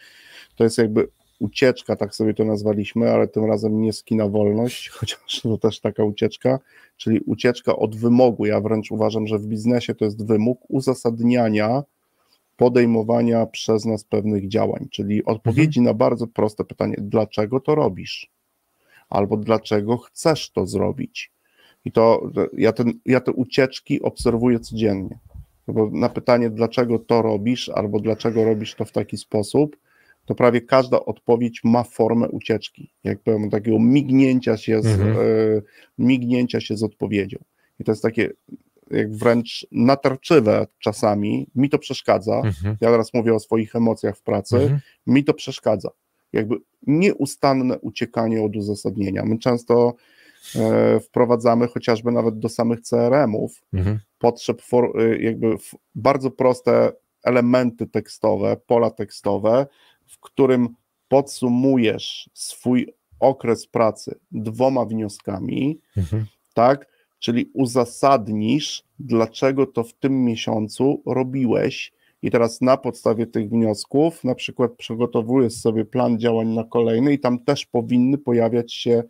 to jest jakby ucieczka, tak sobie to nazwaliśmy, ale tym razem nie skina wolność, *laughs* chociaż to też taka ucieczka, czyli ucieczka od wymogu. Ja wręcz uważam, że w biznesie to jest wymóg uzasadniania podejmowania przez nas pewnych działań, czyli odpowiedzi mhm. na bardzo proste pytanie, dlaczego to robisz? Albo dlaczego chcesz to zrobić? I to ja, ten, ja te ucieczki obserwuję codziennie. Bo na pytanie, dlaczego to robisz, albo dlaczego robisz to w taki sposób, to prawie każda odpowiedź ma formę ucieczki, jakby takiego mignięcia się, z, mhm. y, mignięcia się z odpowiedzią. I to jest takie jak wręcz natarczywe czasami, mi to przeszkadza. Mhm. Ja teraz mówię o swoich emocjach w pracy, mhm. mi to przeszkadza. Jakby nieustanne uciekanie od uzasadnienia. My często e, wprowadzamy chociażby nawet do samych CRM-ów mhm. potrzeb, for, e, jakby bardzo proste elementy tekstowe, pola tekstowe, w którym podsumujesz swój okres pracy dwoma wnioskami, mhm. tak? Czyli uzasadnisz, dlaczego to w tym miesiącu robiłeś, i teraz na podstawie tych wniosków, na przykład przygotowujesz sobie plan działań na kolejny, i tam też powinny pojawiać się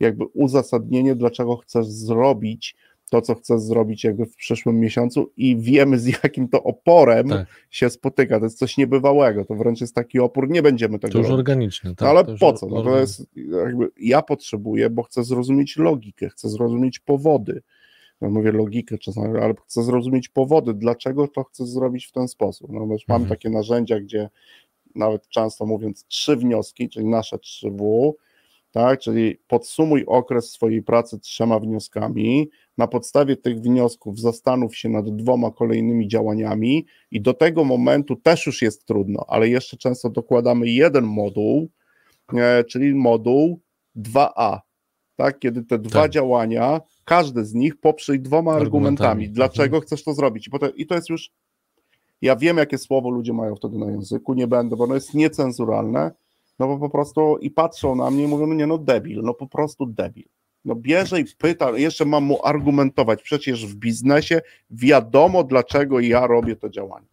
jakby uzasadnienie, dlaczego chcesz zrobić to, co chcesz zrobić jakby w przyszłym miesiącu i wiemy z jakim to oporem tak. się spotyka. To jest coś niebywałego, to wręcz jest taki opór, nie będziemy tego To już robić. organiczne. Tak, no ale po co? No to jest jakby ja potrzebuję, bo chcę zrozumieć logikę, chcę zrozumieć powody. Ja mówię logikę czasami, ale chcę zrozumieć powody, dlaczego to chcę zrobić w ten sposób. No, mhm. mam takie narzędzia, gdzie nawet często mówiąc trzy wnioski, czyli nasze trzy W, tak? Czyli podsumuj okres swojej pracy trzema wnioskami. Na podstawie tych wniosków zastanów się nad dwoma kolejnymi działaniami, i do tego momentu też już jest trudno, ale jeszcze często dokładamy jeden moduł, e, czyli moduł 2A. Tak? Kiedy te dwa tak. działania, każde z nich poprzyj dwoma argumentami. argumentami. Dlaczego mhm. chcesz to zrobić? I, potem, I to jest już. Ja wiem, jakie słowo ludzie mają wtedy na języku, nie będę, bo ono jest niecenzuralne no bo po prostu i patrzą na mnie i mówią, no nie no debil, no po prostu debil. No bierze i pyta, jeszcze mam mu argumentować, przecież w biznesie wiadomo dlaczego ja robię to działanie.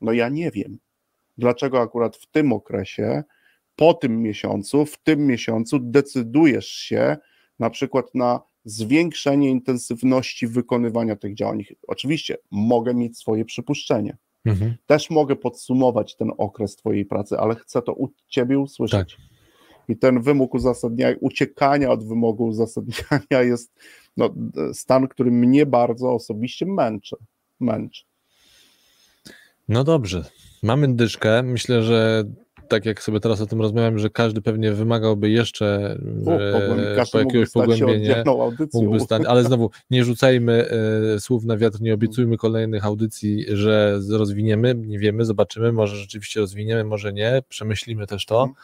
No ja nie wiem, dlaczego akurat w tym okresie, po tym miesiącu, w tym miesiącu decydujesz się na przykład na zwiększenie intensywności wykonywania tych działań. Oczywiście mogę mieć swoje przypuszczenie, Mhm. Też mogę podsumować ten okres Twojej pracy, ale chcę to u Ciebie usłyszeć. Tak. I ten wymóg uzasadniania, uciekania od wymogu uzasadniania *laughs* jest no, stan, który mnie bardzo osobiście męczy. męczy. No dobrze, mamy dyszkę. Myślę, że tak jak sobie teraz o tym rozmawiam, że każdy pewnie wymagałby jeszcze U, e, po jakiegoś pogłębienia. Mógłby stać, ale znowu nie rzucajmy e, słów na wiatr, nie obiecujmy kolejnych audycji, że rozwiniemy, nie wiemy, zobaczymy, może rzeczywiście rozwiniemy, może nie, przemyślimy też to, mhm.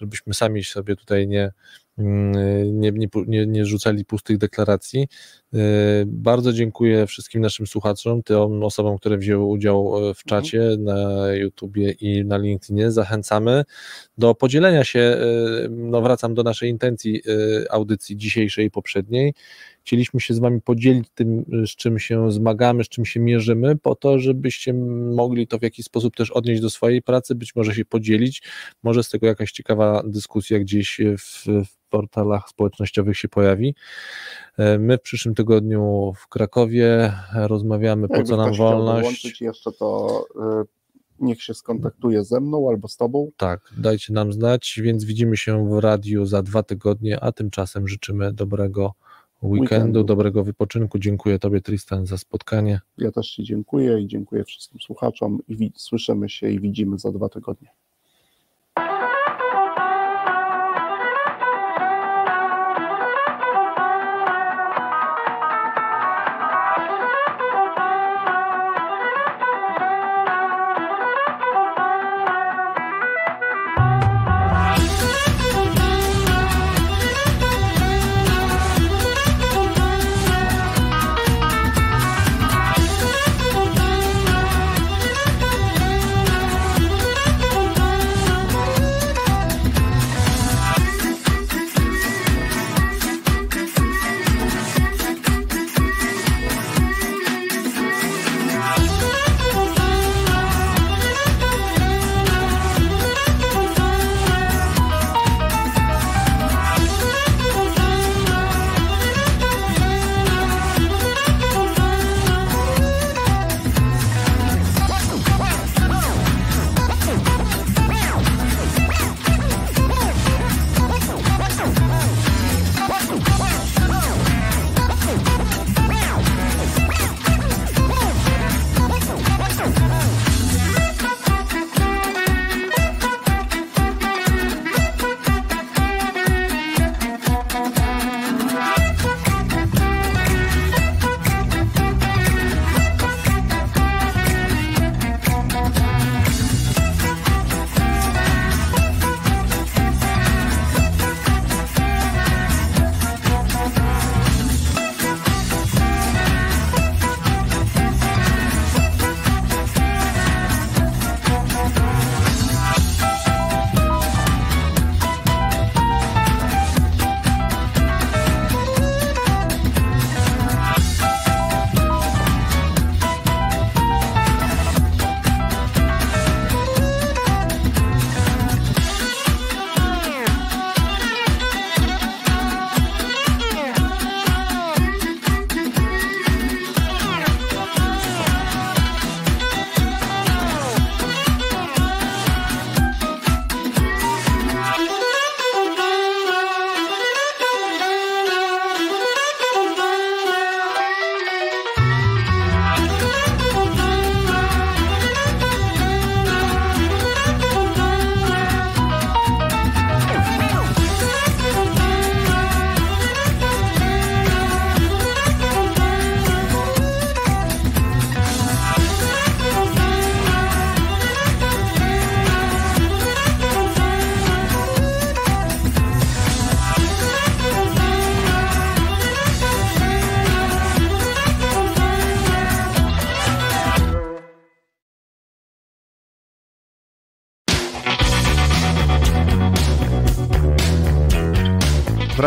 żebyśmy sami sobie tutaj nie, nie, nie, nie rzucali pustych deklaracji. E, bardzo dziękuję wszystkim naszym słuchaczom, tym osobom, które wzięły udział e, w mhm. czacie na YouTubie i na LinkedInie. Zachęcamy do podzielenia się. E, no, wracam do naszej intencji audycji dzisiejszej i poprzedniej. Chcieliśmy się z Wami podzielić tym, z czym się zmagamy, z czym się mierzymy, po to, żebyście mogli to w jakiś sposób też odnieść do swojej pracy, być może się podzielić. Może z tego jakaś ciekawa dyskusja gdzieś w, w portalach społecznościowych się pojawi. E, my w przyszłym tygodniu w Krakowie rozmawiamy, po co nam wolność. Jeszcze to e, niech się skontaktuje ze mną albo z Tobą. Tak, dajcie nam znać, więc widzimy się w radiu za dwa tygodnie, a tymczasem życzymy dobrego weekendu, dobrego wypoczynku. Dziękuję Tobie, Tristan, za spotkanie. Ja też Ci dziękuję i dziękuję wszystkim słuchaczom i słyszymy się i widzimy za dwa tygodnie.